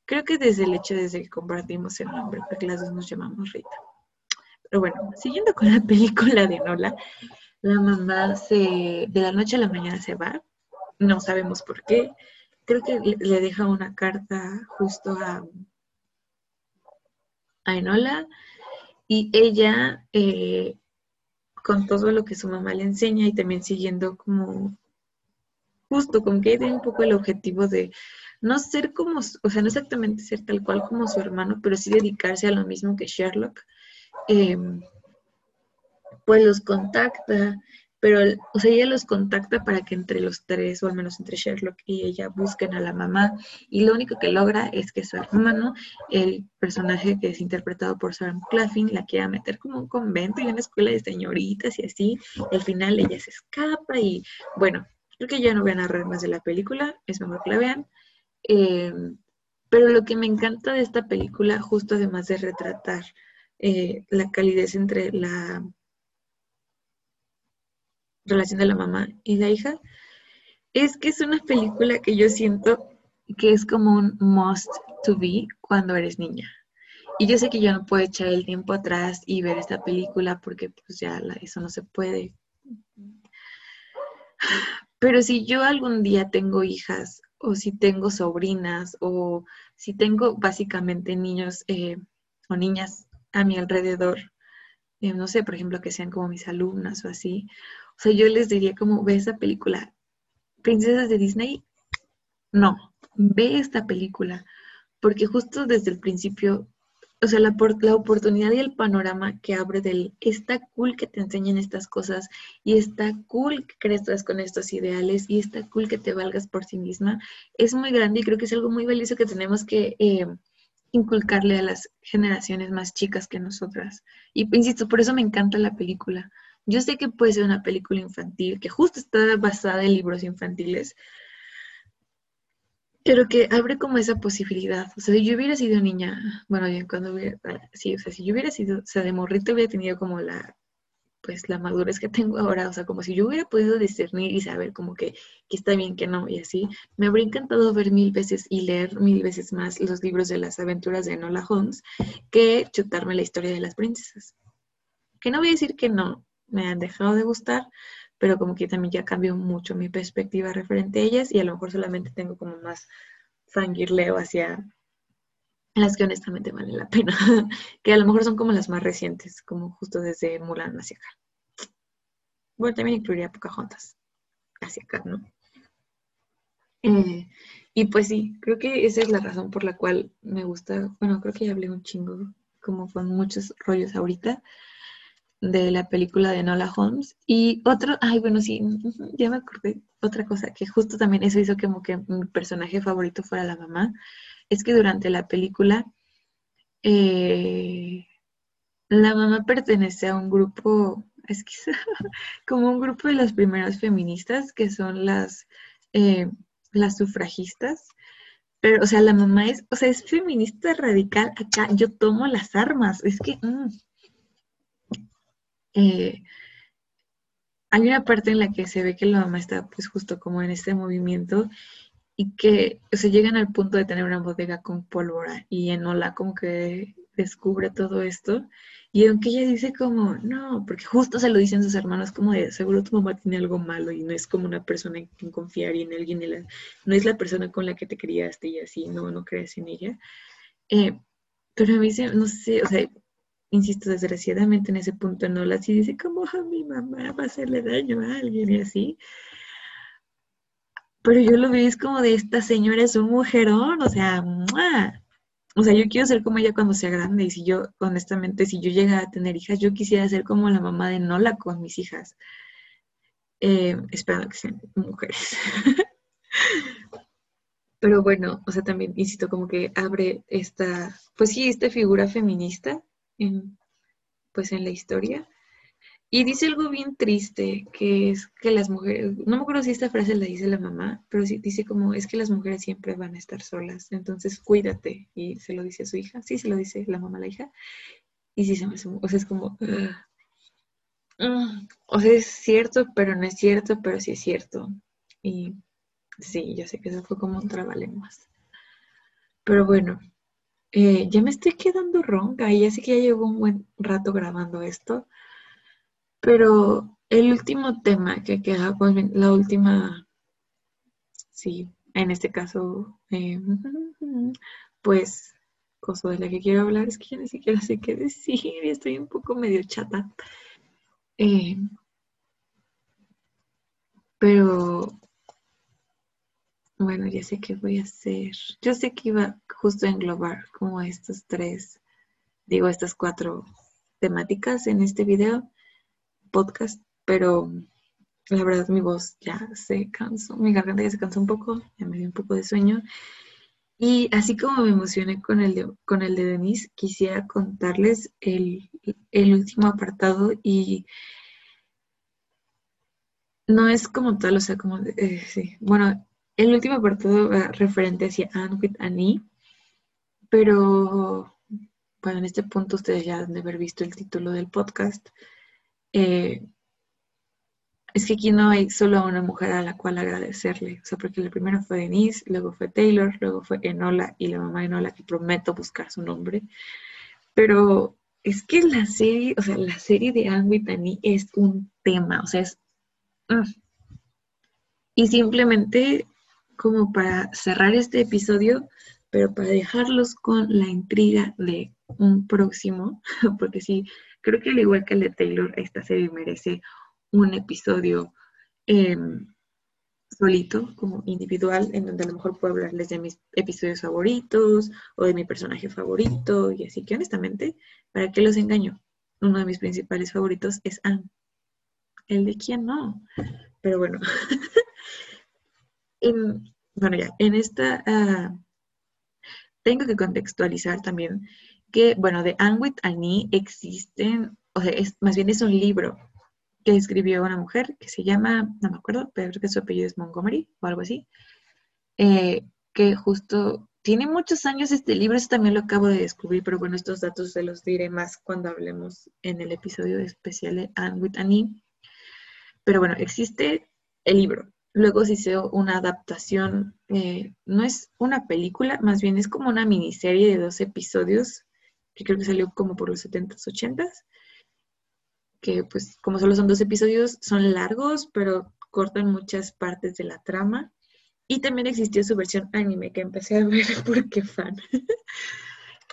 Creo que desde el hecho desde que compartimos el nombre, porque las dos nos llamamos Rita. Pero bueno, siguiendo con la película de Nola, la mamá se, de la noche a la mañana se va, no sabemos por qué creo que le deja una carta justo a, a Enola y ella, eh, con todo lo que su mamá le enseña y también siguiendo como, justo con que tiene un poco el objetivo de no ser como, o sea, no exactamente ser tal cual como su hermano, pero sí dedicarse a lo mismo que Sherlock, eh, pues los contacta pero, o sea, ella los contacta para que entre los tres, o al menos entre Sherlock y ella, busquen a la mamá, y lo único que logra es que su hermano, el personaje que es interpretado por Sam Claffin, la quiera meter como un convento y una escuela de señoritas y así, al final ella se escapa y, bueno, creo que ya no voy a narrar más de la película, es mejor que la vean. Em, pero lo que me encanta de esta película, justo además de retratar eh, la calidez entre la relación de la mamá y la hija, es que es una película que yo siento que es como un must to be cuando eres niña. Y yo sé que yo no puedo echar el tiempo atrás y ver esta película porque pues ya eso no se puede. Pero si yo algún día tengo hijas o si tengo sobrinas o si tengo básicamente niños eh, o niñas a mi alrededor, eh, no sé, por ejemplo, que sean como mis alumnas o así, o sea, yo les diría como, ve esa película. Princesas de Disney, no, ve esta película, porque justo desde el principio, o sea, la, la oportunidad y el panorama que abre del, está cool que te enseñen estas cosas y está cool que crezcas con estos ideales y está cool que te valgas por sí misma, es muy grande y creo que es algo muy valioso que tenemos que... Eh, inculcarle a las generaciones más chicas que nosotras. Y insisto, por eso me encanta la película, yo sé que puede ser una película infantil, que justo está basada en libros infantiles, Pero que abre como esa posibilidad. O sea, si yo hubiera sido niña, bueno, bien, cuando hubiera, sí, o sea, si yo hubiera sido, o sea, de morrito hubiera tenido como la, pues la madurez que tengo ahora, o sea, como si yo hubiera podido discernir y saber como que, que está bien, que no, y así, me habría encantado ver mil veces y leer mil veces más los libros de las aventuras de Enola Holmes que chutarme la historia de las princesas. Que no voy a decir que no, me han dejado de gustar, pero como que también ya cambió mucho mi perspectiva referente a ellas y a lo mejor solamente tengo como más fangirleo hacia las que honestamente valen la pena, que a lo mejor son como las más recientes, como justo desde Mulan hacia acá. Bueno, también incluiría Pocahontas hacia acá, ¿no? Eh, y pues sí, creo que esa es la razón por la cual me gusta, bueno, creo que ya hablé un chingo, como con muchos rollos ahorita, de la película de Nola Holmes. Y otro, ay, bueno, sí, ya me acordé, otra cosa, que justo también eso hizo como que mi personaje favorito fuera la mamá, es que durante la película eh, la mamá pertenece a un grupo, es que como un grupo de las primeras feministas, que son las, eh, las sufragistas. Pero, o sea, la mamá es, o sea, es feminista radical. Acá yo tomo las armas. Es que, mm, eh, hay una parte en la que se ve que la mamá está pues justo como en este movimiento y que se llegan al punto de tener una bodega con pólvora y Enola como que descubre todo esto y aunque ella dice como, no, porque justo se lo dicen sus hermanos como de, seguro tu mamá tiene algo malo y no es como una persona en quien confiar y en alguien, no es la persona con la que te criaste y así, no, no crees en ella. Eh, pero a mí, no sé, o sea, insisto, desgraciadamente en ese punto no la sí dice como a mi mamá va a hacerle daño a alguien y así. Pero yo lo veo es como de esta señora es un mujerón, o sea, o sea, yo quiero ser como ella cuando sea grande y si yo, honestamente, si yo llegara a tener hijas, yo quisiera ser como la mamá de Nola con mis hijas, eh, esperando que sean mujeres. Pero bueno, o sea, también insisto, como que abre esta, pues sí, esta figura feminista pues en la historia. Y dice algo bien triste, que es que las mujeres, no me acuerdo si esta frase la dice la mamá, pero sí dice como, es que las mujeres siempre van a estar solas, entonces cuídate. Y se lo dice a su hija, sí, se lo dice la mamá a la hija. Y sí se me o sea, es como, o sea, es cierto, pero no es cierto, pero sí es cierto. Y sí, yo sé que eso fue como un trabalenguas. Pero bueno, eh, ya me estoy quedando ronca y ya sé que ya llevo un buen rato grabando esto, pero el último tema que queda, pues la última, sí, en este caso, eh, pues, cosa de la que quiero hablar es que ya ni siquiera sé qué decir y estoy un poco medio chata. Eh, pero bueno, ya sé qué voy a hacer. Yo sé que iba justo a englobar como estos tres, digo, estas cuatro temáticas en este video, podcast, pero la verdad mi voz ya se cansó, mi garganta ya se cansó un poco, ya me dio un poco de sueño. Y así como me emocioné con el de, con el de Denise, quisiera contarles el, último apartado y no es como tal, o sea, como, eh, sí, bueno, el último apartado va referente hacia Anne with Annie, pero bueno, en este punto ustedes ya han de haber visto el título del podcast. Eh, es que aquí no hay solo una mujer a la cual agradecerle, o sea, porque la primera fue Denise, luego fue Taylor, luego fue Enola y la mamá de Enola, que prometo buscar su nombre. Pero es que la serie, o sea, la serie de Anne es un tema, o sea, es... Mm. Y simplemente como para cerrar este episodio, pero para dejarlos con la intriga de un próximo, porque sí, creo que al igual que el de Taylor, esta serie merece un episodio em, solito, como individual, en donde a lo mejor puedo hablarles de mis episodios favoritos o de mi personaje favorito, y así que honestamente, ¿para qué los engaño? Uno de mis principales favoritos es Anne. El de quién no. Pero bueno, bueno, ya, en esta, ah, tengo que contextualizar también que, bueno, de Anne with Annie existen, o sea, es, más bien es un libro que escribió una mujer que se llama, no me acuerdo, pero creo que su apellido es Montgomery o algo así. Eh, que justo tiene muchos años este libro, eso también lo acabo de descubrir, pero bueno, estos datos se los diré más cuando hablemos en el episodio especial de Anne with. Pero bueno, existe el libro. Luego se hizo una adaptación, eh, no es una película, más bien es como una miniserie de dos episodios, que creo que salió como por los 70s, 80s, que pues como solo son dos episodios, son largos, pero cortan muchas partes de la trama. Y también existió su versión anime que empecé a ver porque fan.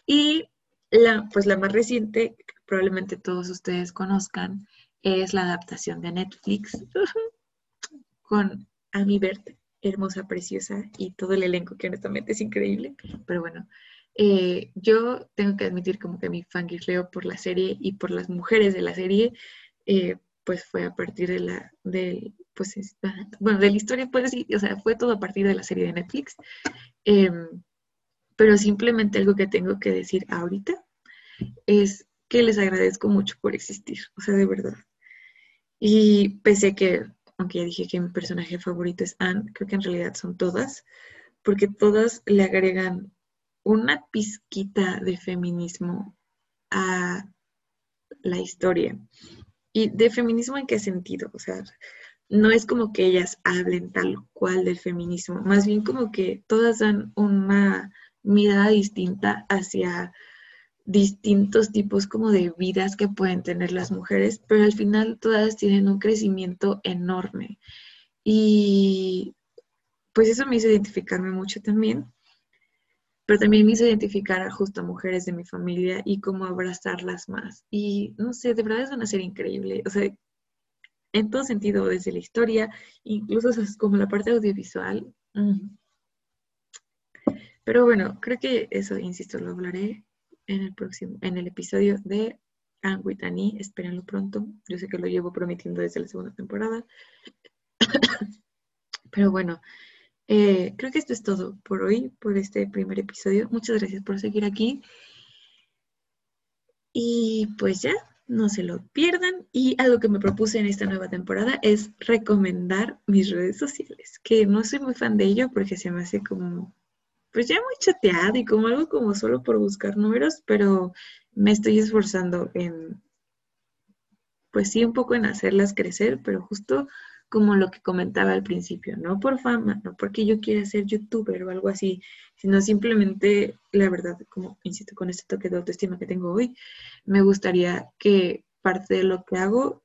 y la, pues la más reciente, probablemente todos ustedes conozcan, es la adaptación de Netflix con Amy Bert, hermosa, preciosa, y todo el elenco que honestamente es increíble. Pero bueno, eh, yo tengo que admitir como que mi fangirleo por la serie y por las mujeres de la serie, eh, pues fue a partir de la, del pues, bueno, de la historia, pues sí, o sea, fue todo a partir de la serie de Netflix. Em, pero simplemente algo que tengo que decir ahorita es que les agradezco mucho por existir, o sea, de verdad. Y pese a que, aunque ya dije que mi personaje favorito es Anne, creo que en realidad son todas, porque todas le agregan una pizquita de feminismo a la historia. ¿Y de feminismo en qué sentido? O sea, no es como que ellas hablen tal cual del feminismo, más bien como que todas dan una mirada distinta hacia distintos tipos como de vidas que pueden tener las mujeres, pero al final todas tienen un crecimiento enorme. Y pues eso me hizo identificarme mucho también, pero también me hizo identificar a justo a mujeres de mi familia y cómo abrazarlas más. Y no sé, de verdad es una serie increíble. O sea, en todo sentido, desde la historia, incluso como la parte audiovisual. Mm. Pero bueno, creo que eso, insisto, lo hablaré en el próximo, en el episodio de Anne with Annie. Espérenlo pronto. Yo sé que lo llevo prometiendo desde la segunda temporada. Pero bueno, eh, creo que esto es todo por hoy, por este primer episodio. Muchas gracias por seguir aquí. Y pues ya, no se lo pierdan. Y algo que me propuse en esta nueva temporada es recomendar mis redes sociales, que no soy muy fan de ello porque se me hace como, pues ya muy chateado y como algo como solo por buscar números, pero me estoy esforzando en, pues sí, un poco en hacerlas crecer, pero justo como lo que comentaba al principio, no por fama, no porque yo quiera ser youtuber o algo así, sino simplemente, la verdad, como insisto, con este toque de autoestima que tengo hoy, me gustaría que parte de lo que hago,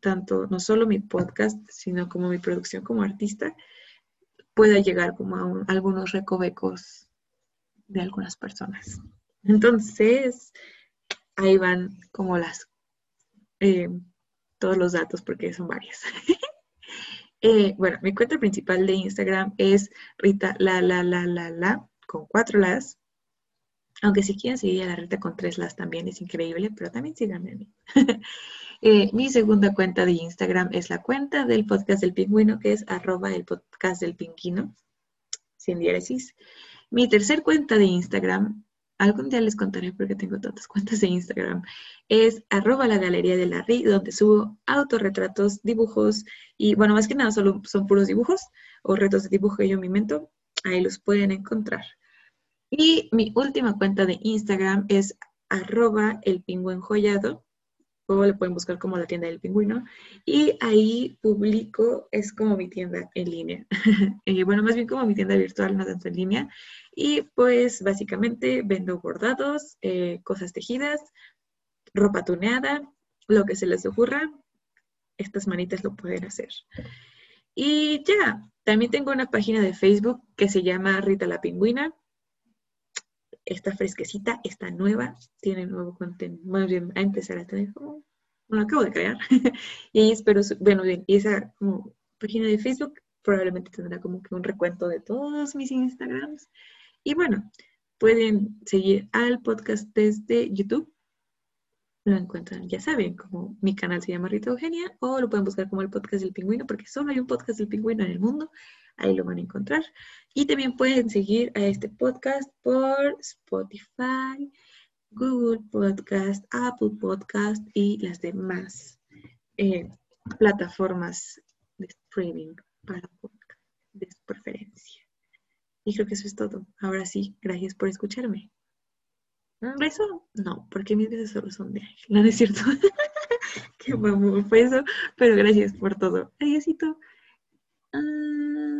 tanto no solo mi podcast, sino como mi producción como artista, pueda llegar como a, algunos recovecos de algunas personas. Entonces, ahí van como las, eh, todos los datos porque son varios. Eh, bueno, mi cuenta principal de Instagram es Rita la la la la la con cuatro las. Aunque si quieren seguir a la Rita con tres las también es increíble, pero también síganme a mí. Eh, mi segunda cuenta de Instagram es la cuenta del podcast del pingüino, que es arroba el podcast del pingüino, sin diéresis. Mi tercer cuenta de Instagram algún día les contaré porque tengo tantas cuentas de Instagram, es arroba la galería de la RI, donde subo autorretratos, dibujos y bueno, más que nada solo son puros dibujos o retos de dibujo que yo me invento, ahí los pueden encontrar. Y mi última cuenta de Instagram es arroba el joyado, o le pueden buscar como la tienda del pingüino, y ahí publico, es como mi tienda en línea, eh, bueno, más bien como mi tienda virtual, no tanto en línea, y pues básicamente vendo bordados, eh, cosas tejidas, ropa tuneada, lo que se les ocurra, estas manitas lo pueden hacer. Y ya, también tengo una página de Facebook que se llama Rita la Pingüina. Está fresquecita, está nueva, tiene nuevo contenido, más bien a empezar a tener como, acabo de crear. y espero, bueno, bien, y esa página de Facebook probablemente tendrá como que un recuento de todos mis Instagrams y bueno, pueden seguir al podcast desde YouTube. Lo encuentran, ya saben, como mi canal se llama Rita Eugenia, o lo pueden buscar como el podcast del pingüino, porque solo hay un podcast del pingüino en el mundo. Ahí lo van a encontrar. Y también pueden seguir a este podcast por Spotify, Google Podcast, Apple Podcast y las demás eh, plataformas de streaming para podcast de su preferencia. Y creo que eso es todo. Ahora sí, gracias por escucharme. ¿Un? No, porque mis besos solo son de ángel. No, no es cierto. Qué mamón fue eso. Pero gracias por todo. Adiósito. Ah.